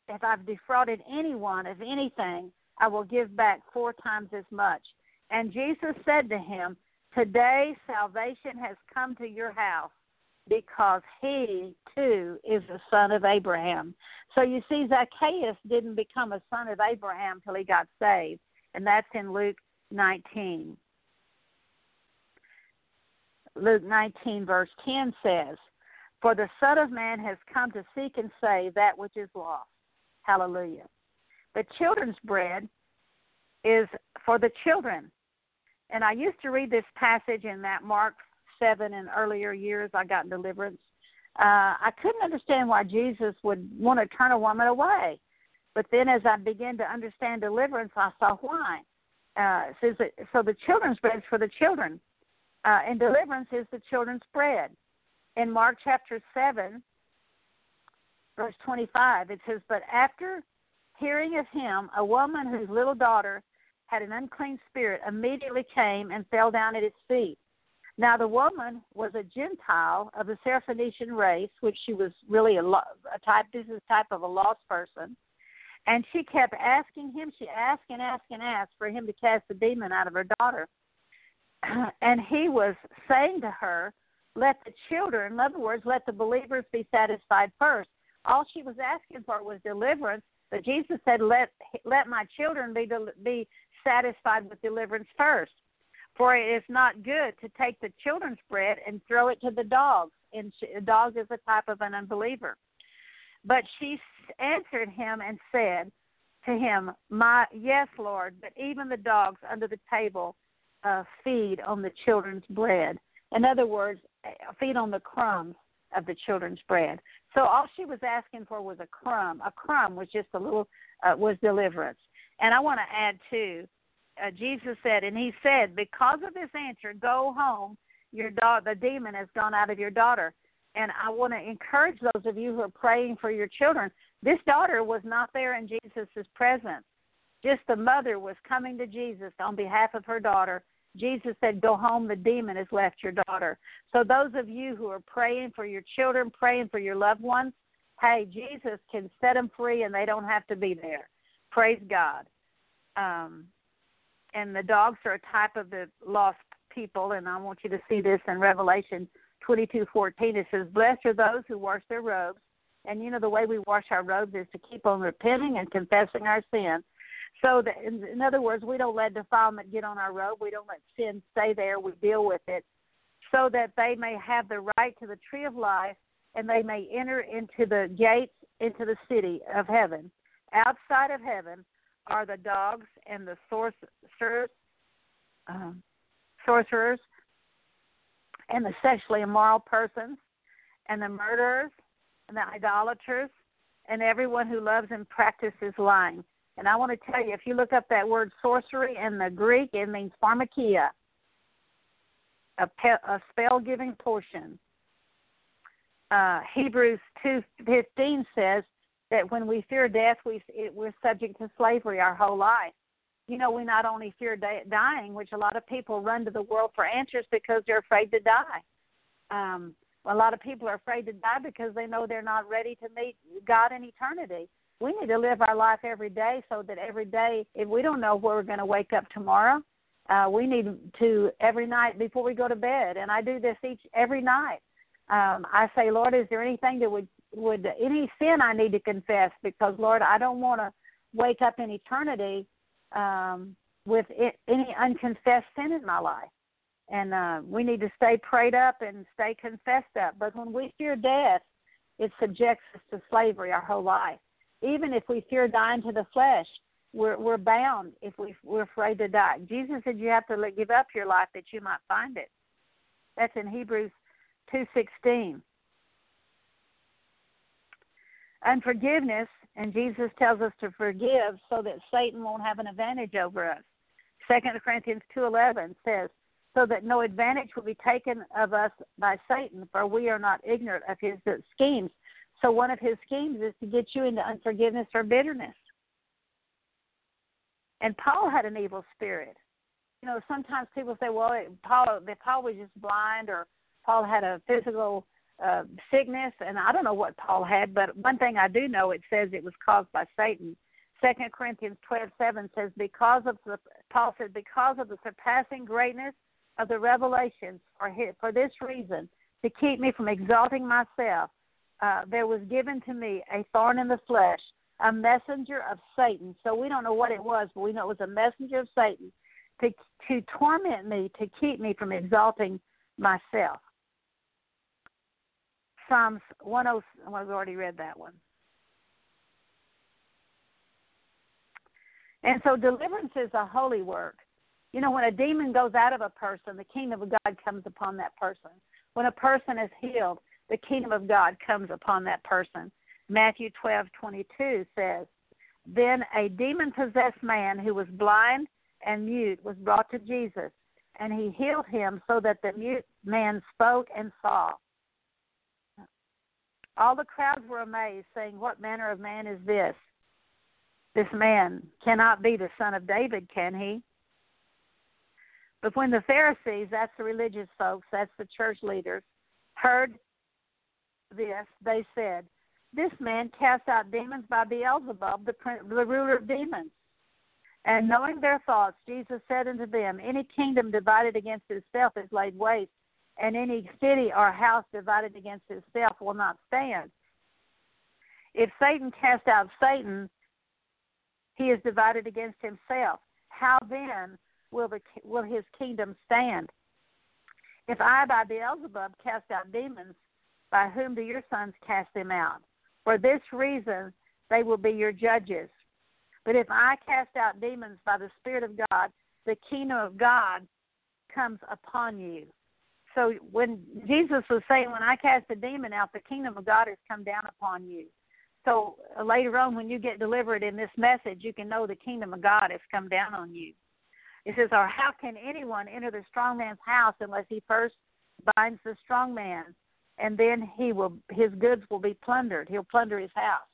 A: if I've defrauded anyone of anything, I will give back four times as much. And Jesus said to him, Today salvation has come to your house because he too is a son of Abraham. So you see, Zacchaeus didn't become a son of Abraham till he got saved, and that's in Luke 19. Luke 19, verse 10 says, For the Son of Man has come to seek and save that which is lost. Hallelujah. The children's bread is for the children. And I used to read this passage in that Mark 7 in earlier years. I got deliverance. Uh, I couldn't understand why Jesus would want to turn a woman away. But then as I began to understand deliverance, I saw why. Uh, that, so the children's bread is for the children, uh, and deliverance is the children's bread. In Mark chapter 7, verse 25, it says, But after hearing of him, a woman whose little daughter had an unclean spirit immediately came and fell down at his feet. Now the woman was a Gentile of the Syrophoenician race, which she was really a, a type. This is type of a lost person, and she kept asking him. She asked and asked and asked for him to cast the demon out of her daughter, and he was saying to her, "Let the children, in other words, let the believers be satisfied first. All she was asking for was deliverance, but Jesus said, "Let let my children be be satisfied with deliverance first. For it is not good to take the children's bread and throw it to the dogs. And a dog is a type of an unbeliever. But she answered him and said to him, "My yes, Lord, but even the dogs under the table uh, feed on the children's bread. In other words, feed on the crumbs of the children's bread. So all she was asking for was a crumb. A crumb was just a little uh, was deliverance. And I want to add too, uh, Jesus said, and he said, because of this answer, go home. Your daughter, the demon has gone out of your daughter. And I want to encourage those of you who are praying for your children. This daughter was not there in Jesus' presence. Just the mother was coming to Jesus on behalf of her daughter. Jesus said, Go home, the demon has left your daughter. So, those of you who are praying for your children, praying for your loved ones, hey, Jesus can set them free and they don't have to be there. Praise God. Um, and the dogs are a type of the lost people, and I want you to see this in Revelation twenty two fourteen. It says, "Blessed are those who wash their robes." And you know the way we wash our robes is to keep on repenting and confessing our sin. So, that, in, in other words, we don't let defilement get on our robe. We don't let sin stay there. We deal with it, so that they may have the right to the tree of life, and they may enter into the gates into the city of heaven. Outside of heaven are the dogs and the sorcerers, um, sorcerers and the sexually immoral persons, and the murderers, and the idolaters, and everyone who loves and practices lying. And I want to tell you, if you look up that word sorcery in the Greek, it means pharmakeia, a, pe- a spell giving portion. Uh, Hebrews 2.15 says that when we fear death, we, it, we're subject to slavery our whole life. You know, we not only fear dying, which a lot of people run to the world for answers because they're afraid to die. Um, a lot of people are afraid to die because they know they're not ready to meet God in eternity. We need to live our life every day so that every day, if we don't know where we're going to wake up tomorrow, uh, we need to every night before we go to bed, and I do this each every night. Um, I say, Lord, is there anything that would would any sin I need to confess? Because Lord, I don't want to wake up in eternity um, with it, any unconfessed sin in my life and uh, we need to stay prayed up and stay confessed up. But when we fear death, it subjects us to slavery our whole life. Even if we fear dying to the flesh, we're we're bound if we we're afraid to die. Jesus said you have to give up your life that you might find it. That's in Hebrews two sixteen. Unforgiveness, and Jesus tells us to forgive so that Satan won't have an advantage over us. Second Corinthians two eleven says so that no advantage will be taken of us by Satan, for we are not ignorant of his schemes. So one of his schemes is to get you into unforgiveness or bitterness. And Paul had an evil spirit. You know, sometimes people say, "Well, Paul, Paul was just blind, or Paul had a physical uh, sickness," and I don't know what Paul had, but one thing I do know, it says it was caused by Satan. Second Corinthians twelve seven says, "Because of the Paul said, because of the surpassing greatness of the revelations for his, for this reason to keep me from exalting myself uh, there was given to me a thorn in the flesh a messenger of satan. So we don't know what it was but we know it was a messenger of satan to to torment me to keep me from exalting myself. Psalms 10 well, we've already read that one. And so deliverance is a holy work. You know, when a demon goes out of a person, the kingdom of God comes upon that person. When a person is healed, the kingdom of God comes upon that person. Matthew twelve twenty two says, Then a demon possessed man who was blind and mute was brought to Jesus, and he healed him so that the mute man spoke and saw. All the crowds were amazed, saying, What manner of man is this? This man cannot be the son of David, can he? But when the Pharisees, that's the religious folks, that's the church leaders, heard this, they said, This man casts out demons by Beelzebub, the, the ruler of demons. And knowing their thoughts, Jesus said unto them, Any kingdom divided against itself is laid waste, and any city or house divided against itself will not stand. If Satan cast out Satan, he is divided against himself. How then will the will his kingdom stand? If I by Beelzebub cast out demons, by whom do your sons cast them out? For this reason they will be your judges. But if I cast out demons by the Spirit of God, the kingdom of God comes upon you. So when Jesus was saying, When I cast a demon out, the kingdom of God has come down upon you. So later on, when you get delivered in this message, you can know the kingdom of God has come down on you. It says, Or how can anyone enter the strong man's house unless he first binds the strong man? And then he will his goods will be plundered. He'll plunder his house.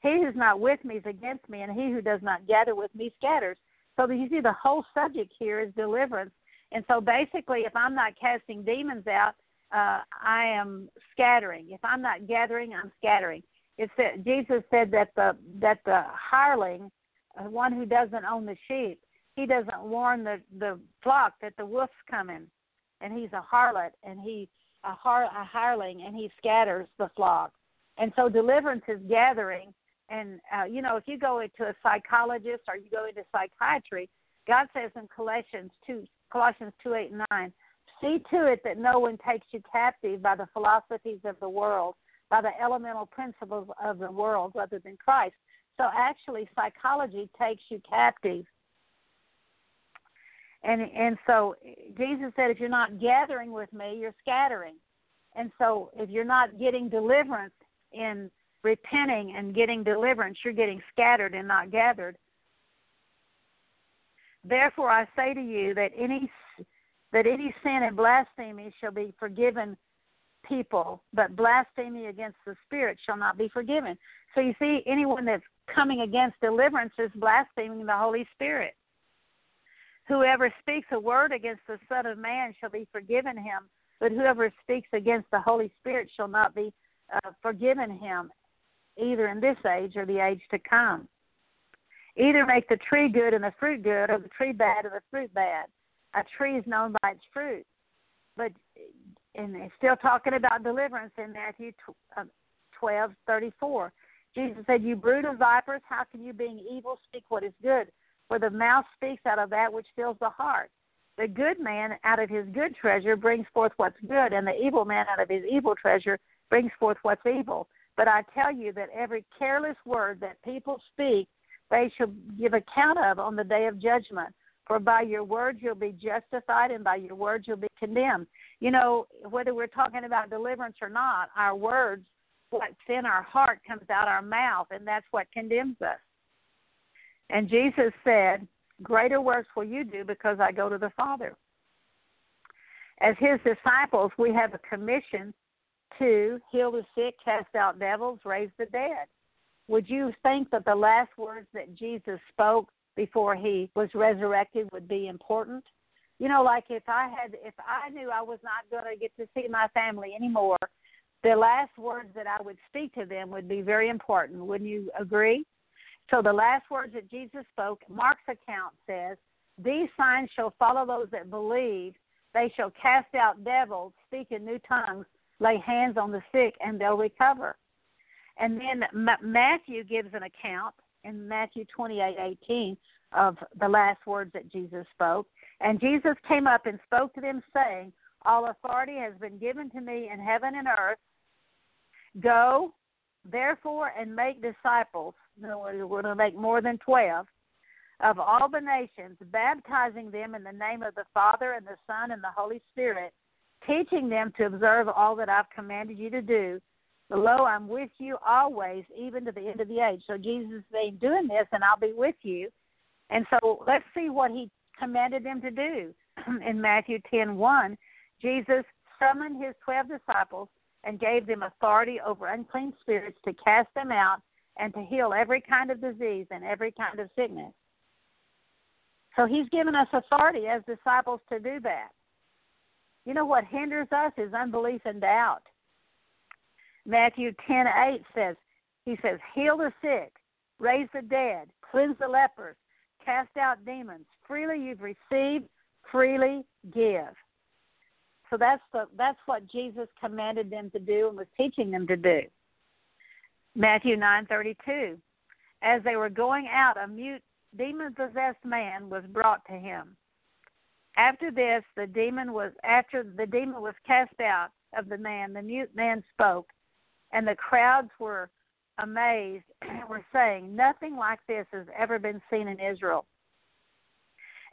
A: He who's not with me is against me, and he who does not gather with me scatters. So you see the whole subject here is deliverance. And so basically if I'm not casting demons out, uh, I am scattering. If I'm not gathering, I'm scattering. It's that Jesus said that the that the hireling, one who doesn't own the sheep, he doesn't warn the the flock that the wolf's coming, and he's a harlot and he a, har, a hireling and he scatters the flock. And so deliverance is gathering. And uh, you know, if you go into a psychologist or you go into psychiatry, God says in Colossians two Colossians two eight and nine, see to it that no one takes you captive by the philosophies of the world, by the elemental principles of the world, rather than Christ. So actually, psychology takes you captive And and so Jesus said, if you're not gathering with me, you're scattering. And so if you're not getting deliverance in repenting and getting deliverance, you're getting scattered and not gathered. Therefore, I say to you that any that any sin and blasphemy shall be forgiven people, but blasphemy against the Spirit shall not be forgiven. So you see, anyone that's coming against deliverance is blaspheming the Holy Spirit. Whoever speaks a word against the Son of Man shall be forgiven him, but whoever speaks against the Holy Spirit shall not be uh, forgiven him, either in this age or the age to come. Either make the tree good and the fruit good, or the tree bad and the fruit bad. A tree is known by its fruit. But and it's still talking about deliverance in Matthew uh, twelve thirty four. Jesus said, "You brood of vipers, how can you, being evil, speak what is good? For the mouth speaks out of that which fills the heart. The good man out of his good treasure brings forth what's good, and the evil man out of his evil treasure brings forth what's evil. But I tell you that every careless word that people speak, they shall give account of on the day of judgment. For by your words you'll be justified, and by your words you'll be condemned. You know, whether we're talking about deliverance or not, our words, what's in our heart, comes out our mouth, and that's what condemns us. And Jesus said, Greater works will you do because I go to the Father. As his disciples, we have a commission to heal the sick, cast out devils, raise the dead. Would you think that the last words that Jesus spoke before he was resurrected would be important? You know, like if I had, if I knew I was not going to get to see my family anymore, the last words that I would speak to them would be very important. Wouldn't you agree? So the last words that Jesus spoke, Mark's account says, These signs shall follow those that believe. They shall cast out devils, speak in new tongues, lay hands on the sick, and they'll recover. And then Matthew gives an account in Matthew 28 18 of the last words that Jesus spoke. And Jesus came up and spoke to them, saying, All authority has been given to me in heaven and earth. Go, therefore, and make disciples we're going to make more than 12 of all the nations, baptizing them in the name of the Father and the Son and the Holy Spirit, teaching them to observe all that I've commanded you to do. Lo, I'm with you always, even to the end of the age. So Jesus is doing this, and I'll be with you. And so let's see what he commanded them to do. in Matthew 10 1, Jesus summoned his 12 disciples and gave them authority over unclean spirits to cast them out and to heal every kind of disease and every kind of sickness. So he's given us authority as disciples to do that. You know what hinders us is unbelief and doubt. Matthew 10:8 says, he says, "Heal the sick, raise the dead, cleanse the lepers, cast out demons. Freely you've received, freely give." So that's the that's what Jesus commanded them to do and was teaching them to do. Matthew 9:32. As they were going out, a mute demon-possessed man was brought to him. After this, the demon was after the demon was cast out of the man, the mute man spoke, and the crowds were amazed and were saying, "Nothing like this has ever been seen in Israel."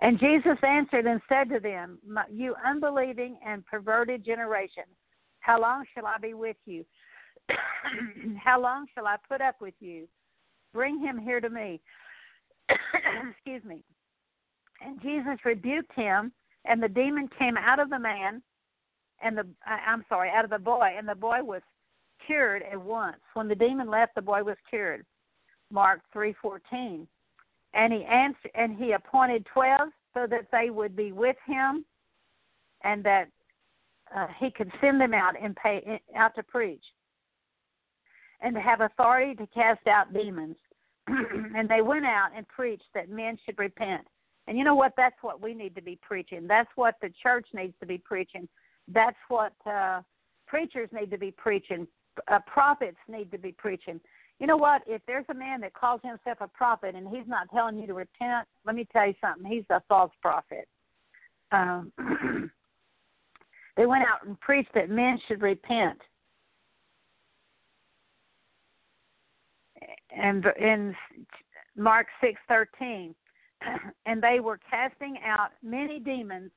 A: And Jesus answered and said to them, You unbelieving and perverted generation, how long shall I be with you? How long shall I put up with you? Bring him here to me. Excuse me. And Jesus rebuked him, and the demon came out of the man, and the I'm sorry, out of the boy, and the boy was cured at once. When the demon left, the boy was cured. Mark three fourteen. And he answered, and he appointed twelve so that they would be with him, and that uh, he could send them out and pay out to preach and to have authority to cast out demons. and they went out and preached that men should repent. And you know what? That's what we need to be preaching. That's what the church needs to be preaching. That's what uh, preachers need to be preaching. Uh, prophets need to be preaching. You know what? If there's a man that calls himself a prophet and he's not telling you to repent, let me tell you something. He's a false prophet. Um, they went out and preached that men should repent. and in Mark six thirteen, and they were casting out many demons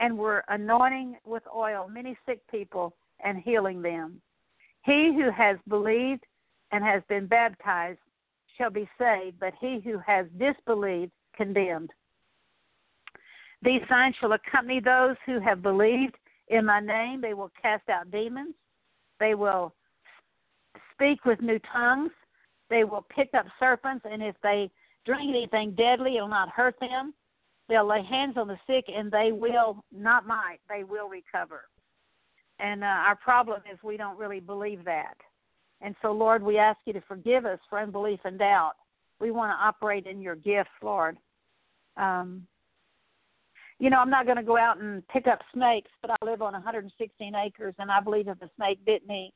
A: and were anointing with oil many sick people and healing them. He who has believed and has been baptized shall be saved, but he who has disbelieved condemned. These signs shall accompany those who have believed in my name. They will cast out demons. They will speak with new tongues. They will pick up serpents, and if they drink anything deadly, it will not hurt them. They'll lay hands on the sick, and they will not might. They will recover. And uh, our problem is we don't really believe that. And so, Lord, we ask you to forgive us for unbelief and doubt. We want to operate in your gifts, Lord. Um, you know, I'm not going to go out and pick up snakes, but I live on 116 acres, and I believe if a snake bit me,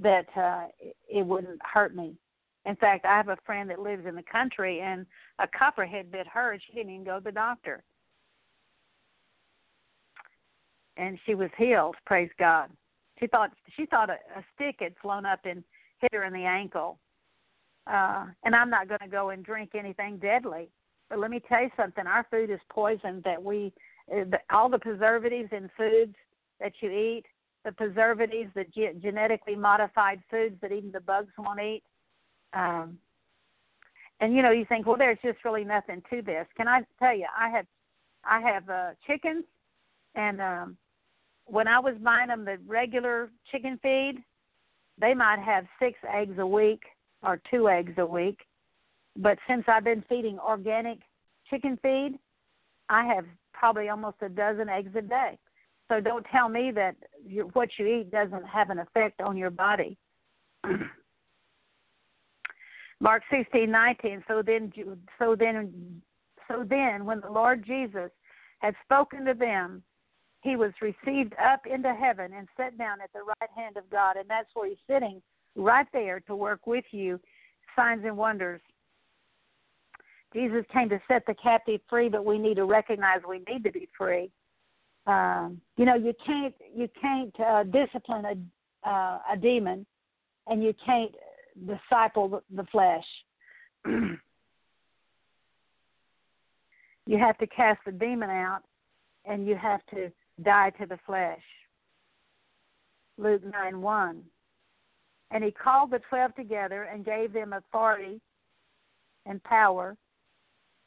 A: that uh, it wouldn't hurt me. In fact, I have a friend that lives in the country, and a copperhead bit her, and she didn't even go to the doctor. And she was healed, praise God. She thought she thought a, a stick had flown up and hit her in the ankle. Uh, and I'm not going to go and drink anything deadly. But let me tell you something: our food is poison. That we, uh, all the preservatives in foods that you eat, the preservatives, the ge- genetically modified foods that even the bugs won't eat. Um, and you know, you think, well, there's just really nothing to this. Can I tell you? I have, I have uh, chickens, and um, when I was buying them the regular chicken feed, they might have six eggs a week or two eggs a week. But since I've been feeding organic chicken feed, I have probably almost a dozen eggs a day. So don't tell me that you, what you eat doesn't have an effect on your body. Mark sixteen nineteen. So then, so then, so then, when the Lord Jesus had spoken to them, he was received up into heaven and set down at the right hand of God, and that's where he's sitting, right there to work with you, signs and wonders. Jesus came to set the captive free, but we need to recognize we need to be free um, you know you can't you can't uh, discipline a uh, a demon, and you can't disciple the, the flesh. you have to cast the demon out, and you have to die to the flesh. Luke nine one. And he called the twelve together and gave them authority and power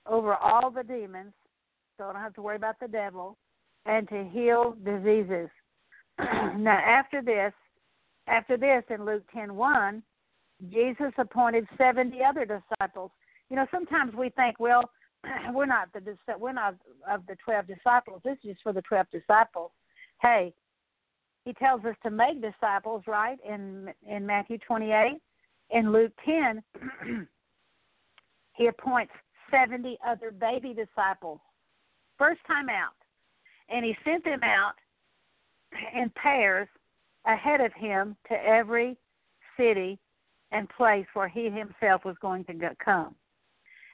A: over all the demons, so I don't have to worry about the devil and to heal diseases. now after this, after this in Luke 10:1, Jesus appointed 70 other disciples. You know, sometimes we think, well, we're not the we're not of the 12 disciples. This is just for the 12 disciples. Hey, he tells us to make disciples, right? In in Matthew 28, in Luke 10, he appoints 70 other baby disciples. First time out and he sent them out in pairs ahead of him to every city and place where he himself was going to come.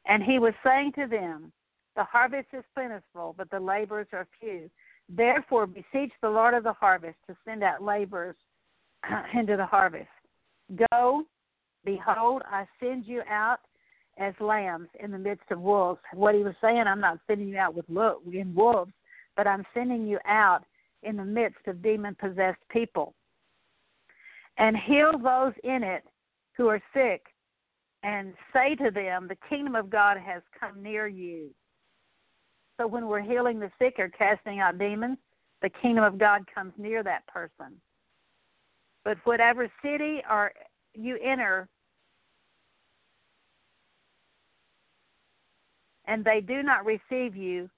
A: And he was saying to them, The harvest is plentiful, but the laborers are few. Therefore, beseech the Lord of the harvest to send out laborers into the harvest. Go, behold, I send you out as lambs in the midst of wolves. What he was saying, I'm not sending you out with in wolves, but I'm sending you out in the midst of demon possessed people. And heal those in it who are sick, and say to them, The kingdom of God has come near you. So when we're healing the sick or casting out demons, the kingdom of God comes near that person. But whatever city or you enter, and they do not receive you,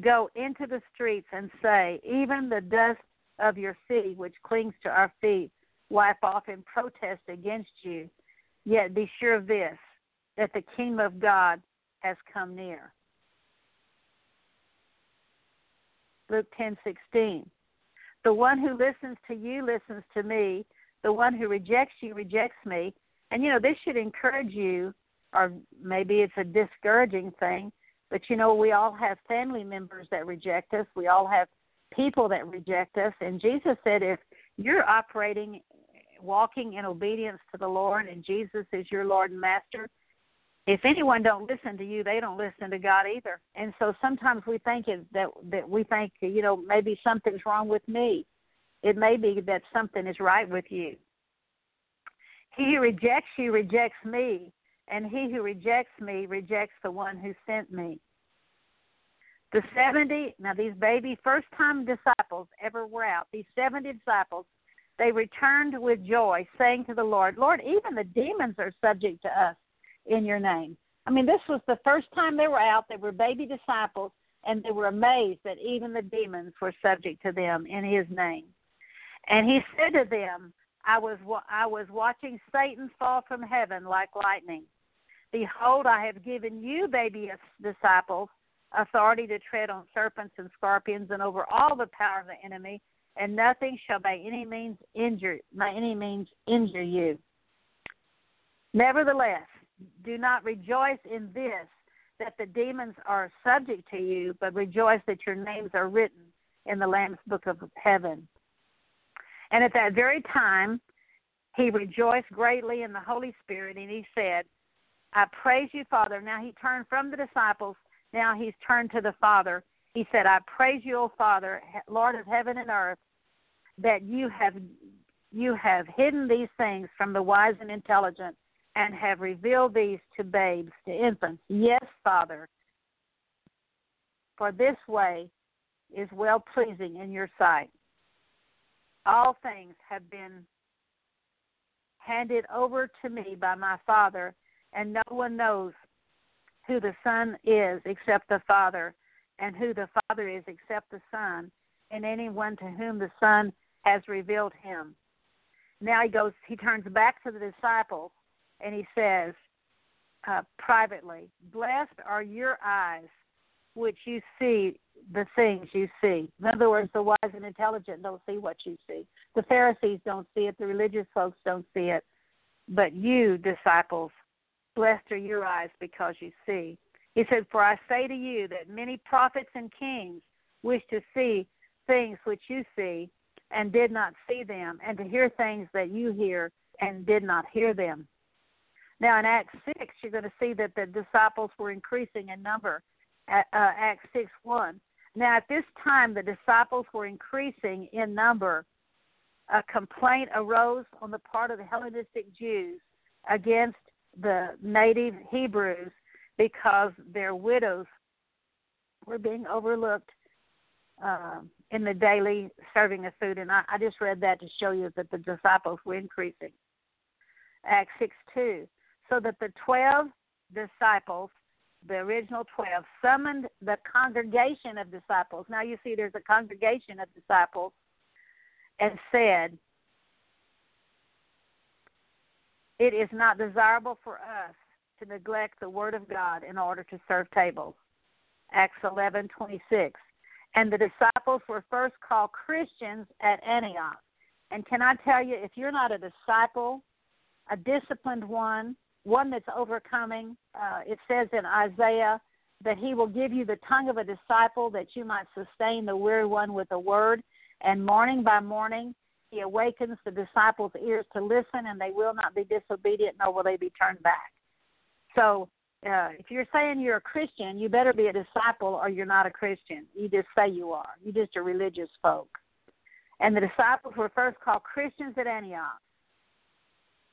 A: go into the streets and say, Even the dust of your city, which clings to our feet, wipe off in protest against you. Yet be sure of this, that the kingdom of God has come near. Luke 10:16. The one who listens to you listens to me. The one who rejects you rejects me. And you know, this should encourage you or maybe it's a discouraging thing but you know, we all have family members that reject us. We all have people that reject us. And Jesus said, if you're operating, walking in obedience to the Lord, and Jesus is your Lord and Master, if anyone don't listen to you, they don't listen to God either. And so sometimes we think it, that that we think you know maybe something's wrong with me. It may be that something is right with you. He who rejects you rejects me, and he who rejects me rejects the one who sent me. The 70, now these baby first time disciples ever were out, these 70 disciples, they returned with joy, saying to the Lord, Lord, even the demons are subject to us in your name. I mean, this was the first time they were out. They were baby disciples, and they were amazed that even the demons were subject to them in his name. And he said to them, I was I was watching Satan fall from heaven like lightning. Behold, I have given you, baby disciples, authority to tread on serpents and scorpions and over all the power of the enemy, and nothing shall by any means injure by any means injure you. Nevertheless, do not rejoice in this that the demons are subject to you, but rejoice that your names are written in the Lamb's book of heaven. And at that very time, he rejoiced greatly in the Holy Spirit, and he said, I praise you, Father. Now he turned from the disciples now he's turned to the Father. He said, I praise you, O Father, Lord of heaven and earth, that you have you have hidden these things from the wise and intelligent and have revealed these to babes, to infants. Yes, Father, for this way is well pleasing in your sight. All things have been handed over to me by my Father, and no one knows who the Son is except the Father, and who the Father is except the Son, and anyone to whom the Son has revealed him. Now he goes, he turns back to the disciples, and he says uh, privately, Blessed are your eyes which you see the things you see. In other words, the wise and intelligent don't see what you see. The Pharisees don't see it. The religious folks don't see it. But you, disciples, Blessed are your eyes because you see. He said, For I say to you that many prophets and kings wish to see things which you see and did not see them, and to hear things that you hear and did not hear them. Now, in Acts 6, you're going to see that the disciples were increasing in number. Uh, Acts 6 1. Now, at this time, the disciples were increasing in number. A complaint arose on the part of the Hellenistic Jews against the native Hebrews because their widows were being overlooked uh, in the daily serving of food. And I, I just read that to show you that the disciples were increasing. Acts 6 2. So that the 12 disciples, the original 12, summoned the congregation of disciples. Now you see there's a congregation of disciples and said, It is not desirable for us to neglect the word of God in order to serve tables. Acts 11:26. And the disciples were first called Christians at Antioch. And can I tell you, if you're not a disciple, a disciplined one, one that's overcoming, uh, it says in Isaiah that he will give you the tongue of a disciple that you might sustain the weary one with the word. And morning by morning, he awakens the disciples' ears to listen, and they will not be disobedient, nor will they be turned back. So, uh, if you're saying you're a Christian, you better be a disciple, or you're not a Christian. You just say you are. You're just a religious folk. And the disciples were first called Christians at Antioch.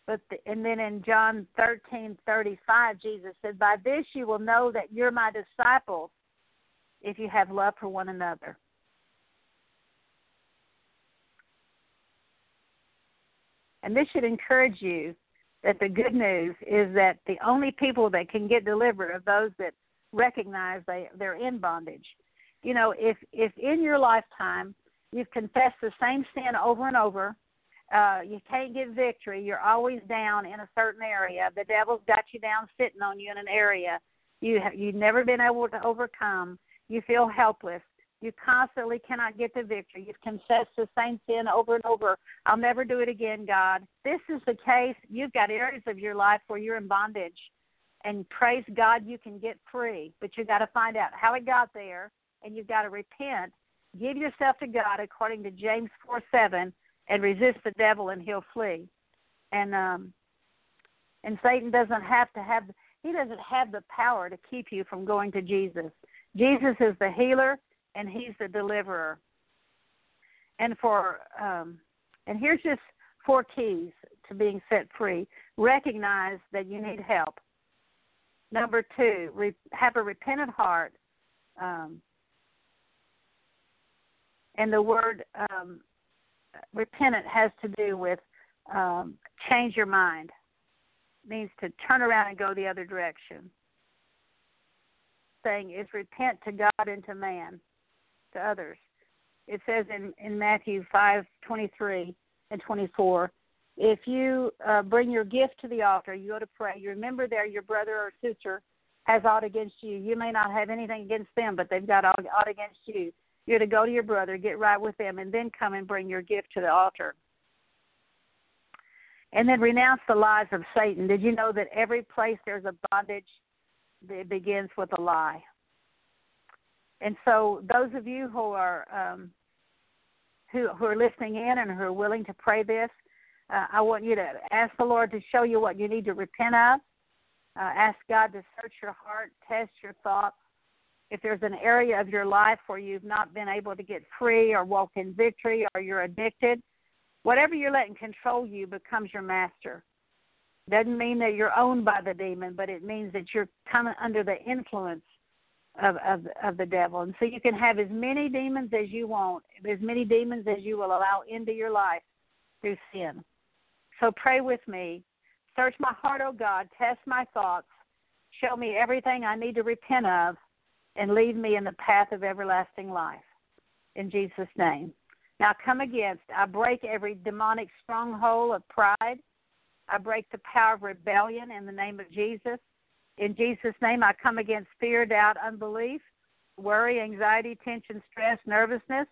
A: But the, and then in John thirteen thirty five, Jesus said, "By this you will know that you're my disciples, if you have love for one another." And this should encourage you that the good news is that the only people that can get delivered are those that recognize they they're in bondage. You know, if if in your lifetime you've confessed the same sin over and over, uh, you can't get victory. You're always down in a certain area. The devil's got you down, sitting on you in an area you have, you've never been able to overcome. You feel helpless. You constantly cannot get the victory. You've confessed the same sin over and over. I'll never do it again, God. This is the case. You've got areas of your life where you're in bondage. And praise God, you can get free. But you've got to find out how it got there, and you've got to repent. Give yourself to God according to James 4 7, and resist the devil, and he'll flee. And um, and Satan doesn't have to have He doesn't have the power to keep you from going to Jesus. Jesus is the healer and he's the deliverer. And for um and here's just four keys to being set free. Recognize that you need help. Number two, re- have a repentant heart. Um, and the word um, repentant has to do with um, change your mind. It means to turn around and go the other direction. Saying is repent to God and to man, to others. It says in, in Matthew five twenty three and twenty four, if you uh, bring your gift to the altar, you go to pray. You remember there your brother or sister has aught against you. You may not have anything against them, but they've got aught against you. You're to go to your brother, get right with them, and then come and bring your gift to the altar. And then renounce the lies of Satan. Did you know that every place there's a bondage, it begins with a lie? And so, those of you who are um, who who are listening in and who are willing to pray this, uh, I want you to ask the Lord to show you what you need to repent of. Uh, ask God to search your heart, test your thoughts. If there's an area of your life where you've not been able to get free or walk in victory or you're addicted, whatever you're letting control you becomes your master. Doesn't mean that you're owned by the demon, but it means that you're coming under the influence of, of of the devil. And so you can have as many demons as you want, as many demons as you will allow into your life through sin. So pray with me. Search my heart, O oh God. Test my thoughts. Show me everything I need to repent of and lead me in the path of everlasting life. In Jesus' name. Now come against, I break every demonic stronghold of pride. I break the power of rebellion in the name of Jesus. In Jesus' name, I come against fear, doubt, unbelief, worry, anxiety, tension, stress, nervousness.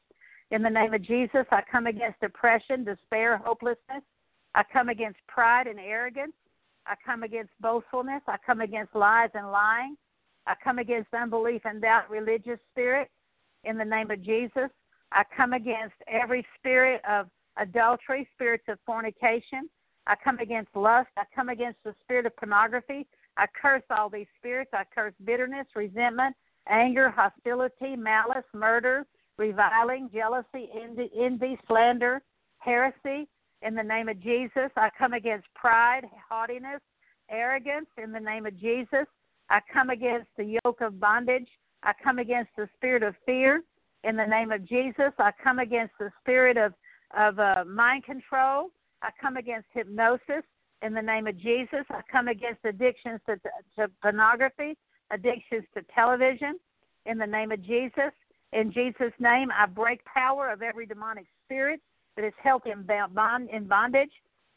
A: In the name of Jesus, I come against depression, despair, hopelessness. I come against pride and arrogance. I come against boastfulness. I come against lies and lying. I come against unbelief and doubt, religious spirit. In the name of Jesus, I come against every spirit of adultery, spirits of fornication. I come against lust. I come against the spirit of pornography. I curse all these spirits. I curse bitterness, resentment, anger, hostility, malice, murder, reviling, jealousy, envy, slander, heresy. In the name of Jesus, I come against pride, haughtiness, arrogance. In the name of Jesus, I come against the yoke of bondage. I come against the spirit of fear. In the name of Jesus, I come against the spirit of of uh, mind control. I come against hypnosis. In the name of Jesus, I come against addictions to, to pornography, addictions to television. In the name of Jesus, in Jesus' name, I break power of every demonic spirit that is held in, bond, in bondage.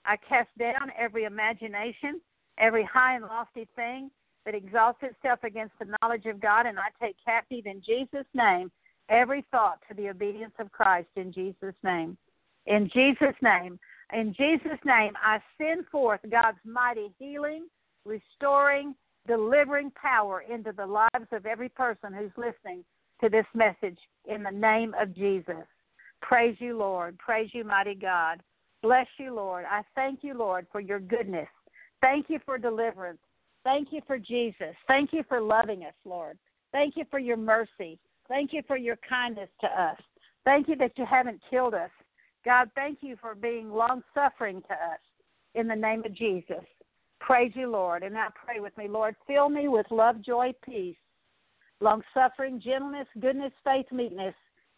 A: I cast down every imagination, every high and lofty thing that exalts itself against the knowledge of God, and I take captive in Jesus' name every thought to the obedience of Christ in Jesus' name. In Jesus' name, in Jesus' name, I send forth God's mighty healing, restoring, delivering power into the lives of every person who's listening to this message in the name of Jesus. Praise you, Lord. Praise you, mighty God. Bless you, Lord. I thank you, Lord, for your goodness. Thank you for deliverance. Thank you for Jesus. Thank you for loving us, Lord. Thank you for your mercy. Thank you for your kindness to us. Thank you that you haven't killed us. God, thank you for being long suffering to us in the name of Jesus. Praise you, Lord. And now pray with me, Lord. Fill me with love, joy, peace, long suffering, gentleness, goodness, faith, meekness,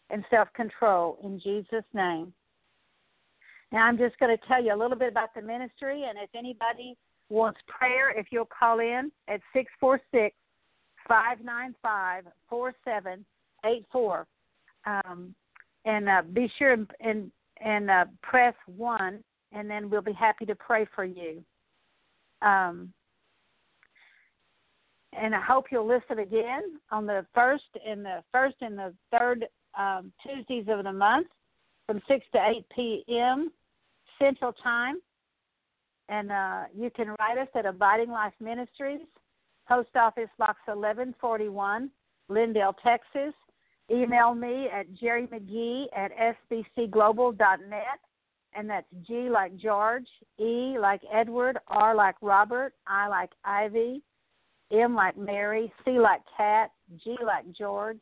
A: and self control in Jesus' name. Now, I'm just going to tell you a little bit about the ministry, and if anybody wants prayer, if you'll call in at 646 595 4784. Um, and uh, be sure and, and, and uh, press 1, and then we'll be happy to pray for you. Um, and I hope you'll listen again on the first and the first and the third um, Tuesdays of the month from 6 to 8 p.m. Central Time. And uh, you can write us at Abiding Life Ministries, Post Office Box 1141, Lindale, Texas. Email me at Geri McGhee at sbcglobal.net. And that's G like George, E like Edward, R like Robert, I like Ivy, M like Mary, C like cat, G like George,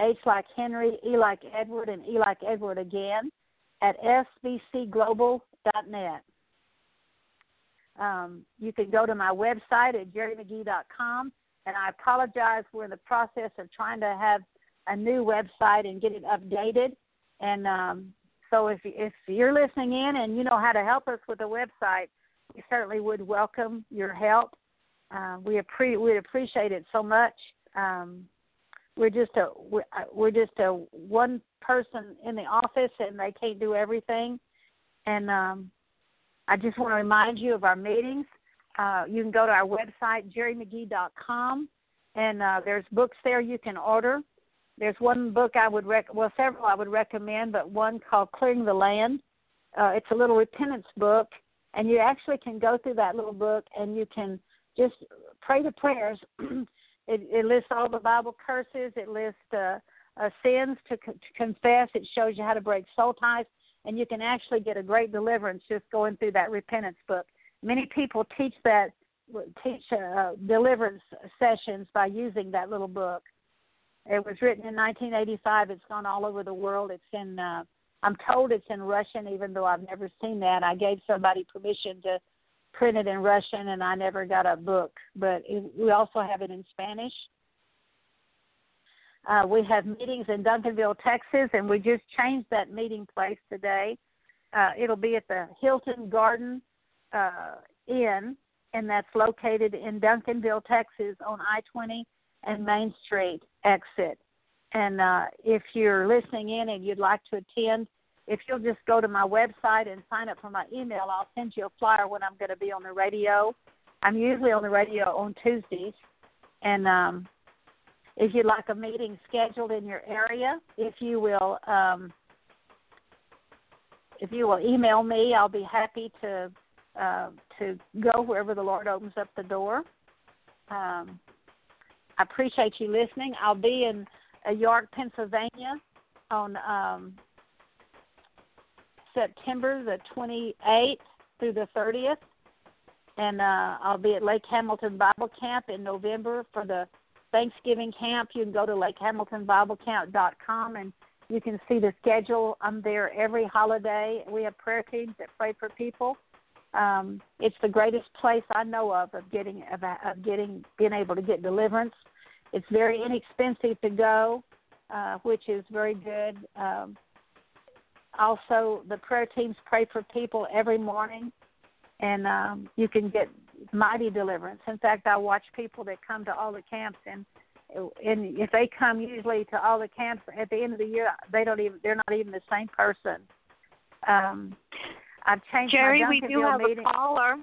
A: H like Henry, E like Edward, and E like Edward again at sbcglobal.net. Um, you can go to my website at gerimcghee.com, and I apologize. We're in the process of trying to have a new website and get it updated. And um, so, if if you're listening in and you know how to help us with the website, we certainly would welcome your help. Uh, we appre- we appreciate it so much. Um, we're just a we're, we're just a one person in the office, and they can't do everything. And um, I just want to remind you of our meetings. Uh, you can go to our website, gerimcghee.com, and uh, there's books there you can order. There's one book I would rec well several I would recommend, but one called Clearing the Land. Uh, it's a little repentance book, and you actually can go through that little book and you can just pray the prayers. it, it lists all the Bible curses. It lists uh, uh, sins to, to confess. It shows you how to break soul ties, and you can actually get a great deliverance just going through that repentance book. Many people teach that teach uh, deliverance sessions by using that little book. It was written in 1985. It's gone all over the world. It's in. Uh, I'm told it's in Russian, even though I've never seen that. I gave somebody permission to print it in Russian, and I never got a book. But it, we also have it in Spanish. Uh, we have meetings in Duncanville, Texas, and we just changed that meeting place today. Uh, it'll be at the Hilton Garden uh, Inn, and that's located in Duncanville, Texas, on I 20 and Main Street exit. And uh, if you're listening in and you'd like to attend, if you'll just go to my website and sign up for my email, I'll send you a flyer when I'm going to be on the radio. I'm usually on the radio on Tuesdays. And um, if you'd like a meeting scheduled in your area, if you will, um, if you will email me, I'll be happy to uh, to go wherever the Lord opens up the door. Um, I appreciate you listening. I'll be in uh, York, Pennsylvania on um, September the 28th through the 30th. And uh, I'll be at Lake Hamilton Bible Camp in November for the Thanksgiving camp. You can go to lakehamiltonbiblecamp.com and you can see the schedule. I'm there every holiday. We have prayer teams that pray for people. Um, it's the greatest place I know of of getting of, of getting being able to get deliverance. It's very inexpensive to go, uh, which is very good. Um, also, the prayer teams pray for people every morning, and um, you can get mighty deliverance. In fact, I watch people that come to all the camps, and and if they come usually to all the camps at the end of the year, they don't even they're not even the same person. Um, I've changed
B: Geri,
A: my
B: we do have
A: meeting.
B: a caller.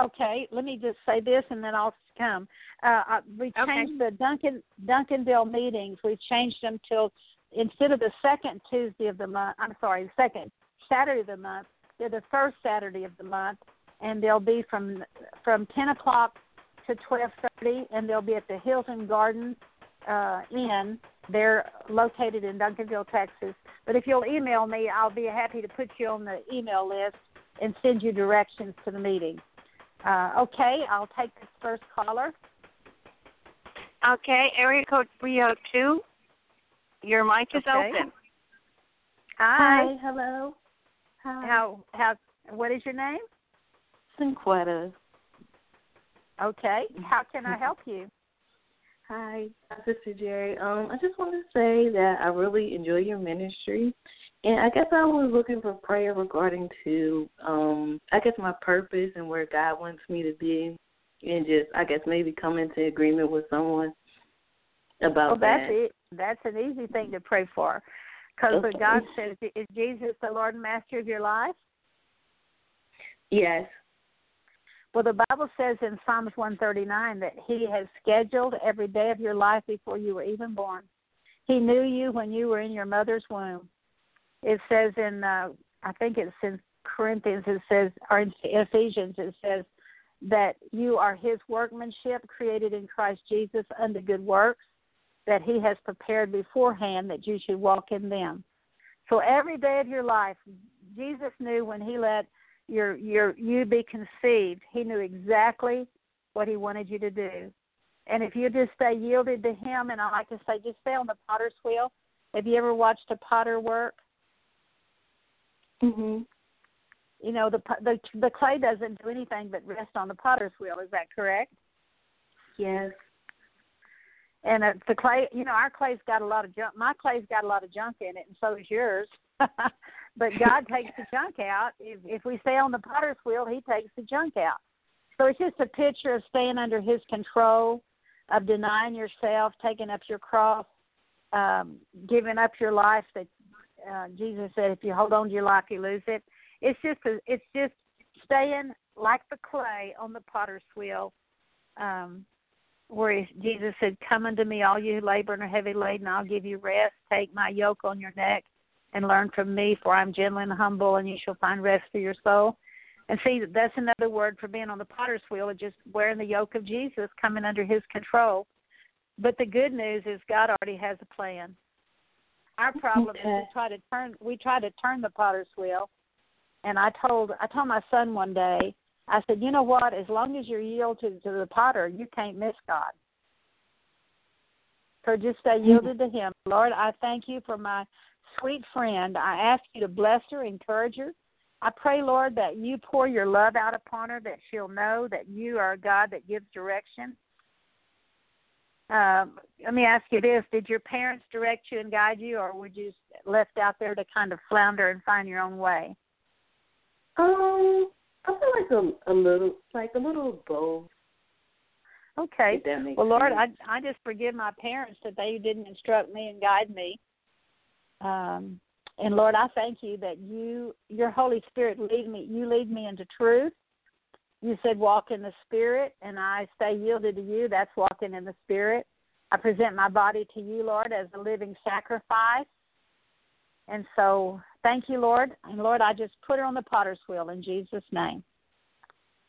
A: Okay, let me just say this, and then I'll come. Uh, we changed okay. the Duncan Duncanville meetings. We've changed them till instead of the second Tuesday of the month. I'm sorry, the second Saturday of the month. They're the first Saturday of the month, and they'll be from from 10 o'clock to 12:30, and they'll be at the Hilton Garden uh, Inn. They're located in Duncanville, Texas. But if you'll email me, I'll be happy to put you on the email list and send you directions to the meeting. Uh, okay, I'll take this first caller.
B: Okay, area code 302. Your mic is
A: okay.
B: open.
A: Hi.
C: Hi. Hello. Hi.
A: How how what is your name?
C: Sinquetta.
A: Okay. How can I help you?
C: Hi, Sister Geri. Um, I just want to say that I really enjoy your ministry, and I guess I was looking for prayer regarding to, um, I guess my purpose and where God wants me to be, and just I guess maybe come into agreement with someone about
A: well, that's
C: that.
A: It. That's an easy thing to pray for, because
C: okay.
A: God says, "Is Jesus the Lord and Master of your life?"
C: Yes.
A: Well, the Bible says in Psalms 139 that He has scheduled every day of your life before you were even born. He knew you when you were in your mother's womb. It says in, uh, I think it's in Corinthians, it says, or in Ephesians, it says that you are His workmanship created in Christ Jesus unto good works that He has prepared beforehand that you should walk in them. So every day of your life, Jesus knew when He let your your you be conceived. He knew exactly what He wanted you to do. And if you just stay yielded to Him, and I like to say, just stay on the potter's wheel. Have you ever watched a potter work?
C: Mhm.
A: You know, the the the clay doesn't do anything but rest on the potter's wheel. Is that correct?
C: Yes.
A: And uh, the clay, you know, our clay's got a lot of junk. My clay's got a lot of junk in it, and so does yours. but God takes the junk out. If if we stay on the potter's wheel, He takes the junk out. So it's just a picture of staying under His control, of denying yourself, taking up your cross, um, giving up your life. That uh, Jesus said, if you hold on to your life, you lose it. It's just a, it's just staying like the clay on the potter's wheel. Um, where Jesus said, Come unto me, all you who labor and are heavy laden, I'll give you rest. Take my yoke on your neck and learn from me, for I'm gentle and humble, and you shall find rest for your soul. And see, that's another word for being on the potter's wheel, just wearing the yoke of Jesus, coming under his control. But the good news is God already has a plan. Our problem okay. is we try to turn we try to turn the potter's wheel. And I told I told my son one day, I said, you know what? As long as you're yielded to, to the potter, you can't miss God. So just stay mm-hmm. yielded to Him. Lord, I thank you for my sweet friend. I ask you to bless her, encourage her. I pray, Lord, that you pour your love out upon her, that she'll know that you are a God that gives direction. Um, let me ask you this: Did your parents direct you and guide you, or were you left out there to kind of flounder and find your own way?
C: Um, I feel like a, a little, like a little both.
A: Okay. Well, Lord,
C: sense.
A: I I just forgive my parents that they didn't instruct me and guide me. Um, and Lord, I thank you that you, your Holy Spirit, lead me. You lead me into truth. You said walk in the Spirit, and I stay yielded to you. That's walking in the Spirit. I present my body to you, Lord, as a living sacrifice. And so, thank you, Lord. And Lord, I just put her on the potter's wheel in Jesus' name.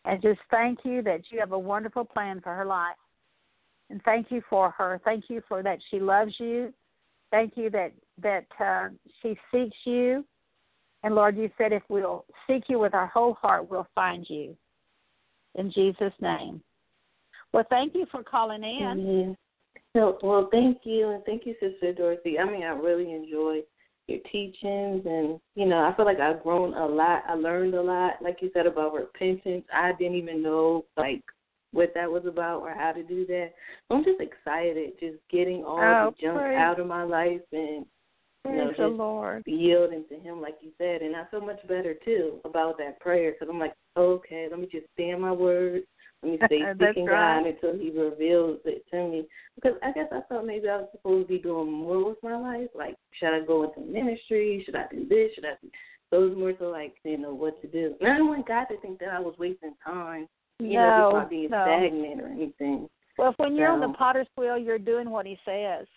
A: And just thank you that you have a wonderful plan for her life. And thank you for her. Thank you for that she loves you. Thank you that that uh, she seeks you. And Lord, you said if we'll seek you with our whole heart, we'll find you. In Jesus' name. Well, thank you for calling in.
C: So, well, thank you, and thank you, Sister Dorothy. I mean, I really enjoy your teachings, and you know, I feel like I've grown a lot. I learned a lot, like you said about repentance. I didn't even know like what that was about or how to do that. I'm just excited, just getting all
A: oh,
C: the junk
A: praise.
C: out of my life and you know,
A: the Lord.
C: yielding to Him, like you said. And I feel much better too about that prayer because I'm like, okay, let me just stand my word. Let me stay seeking
A: right.
C: God until He reveals it to me. Because I guess I thought maybe I was supposed to be doing more with my life. Like, should I go into ministry? Should I do this? Should I? Do... So it was more so like, you know, what to do. And I didn't want God to think that I was wasting time. You
A: no,
C: know, just by being
A: no.
C: stagnant or anything.
A: Well, when you're
C: so,
A: on the potter's wheel, you're doing what He says.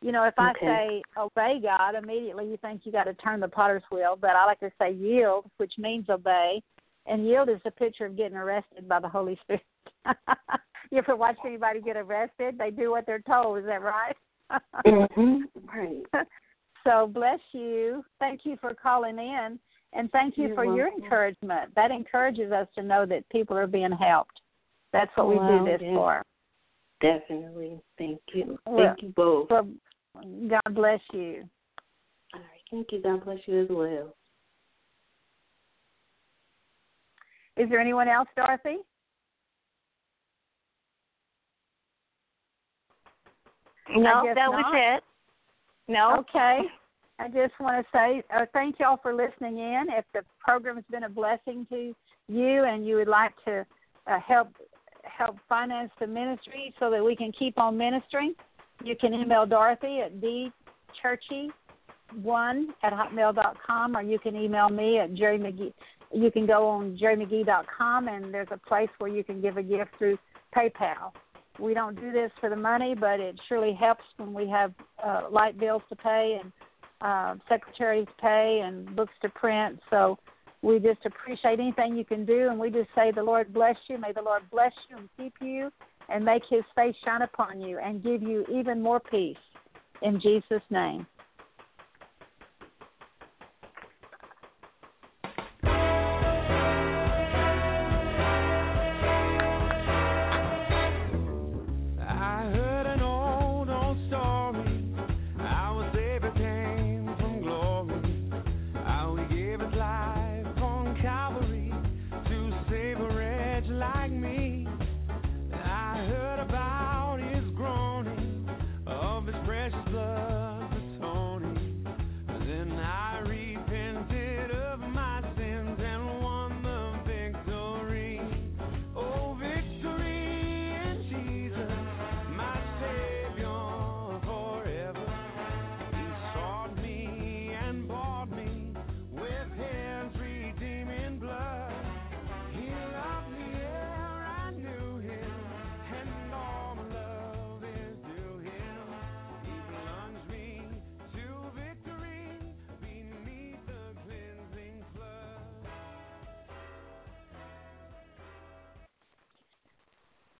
A: You know, if I
C: Okay.
A: say obey God, immediately you think you got to turn the potter's wheel. But I like to say yield, which means obey. And yield is a picture of getting arrested by the Holy Spirit. you ever watch anybody get arrested? They do what they're told. Is that right?
C: hmm Right.
A: so bless you. Thank you for calling in, and thank you
C: You're
A: for your encouragement. That encourages us to know that people are being helped. That's what we do this
C: yeah.
A: for.
C: Definitely. Thank you.
A: Well,
C: Thank you both.
A: Well, God bless you.
C: All right. Thank you. God bless you as well.
A: Is there anyone else, Dorothy?
B: No,
A: guess
B: that was it. No.
A: Okay. I just want to say uh, thank you all for listening in. If the program has been a blessing to you and you would like to uh, help help finance the ministry so that we can keep on ministering, you can email Dorothy at dchurchy one at hotmail dot com or you can email me at Geri McGhee. You can go on gerimcghee.com and there's a place where you can give a gift through PayPal. We don't do this for the money, but it surely helps when we have uh, light bills to pay and uh, secretary to pay and books to print. So we just appreciate anything you can do, and we just say the Lord bless you. May the Lord bless you and keep you, and make His face shine upon you, and give you even more peace. In Jesus' name.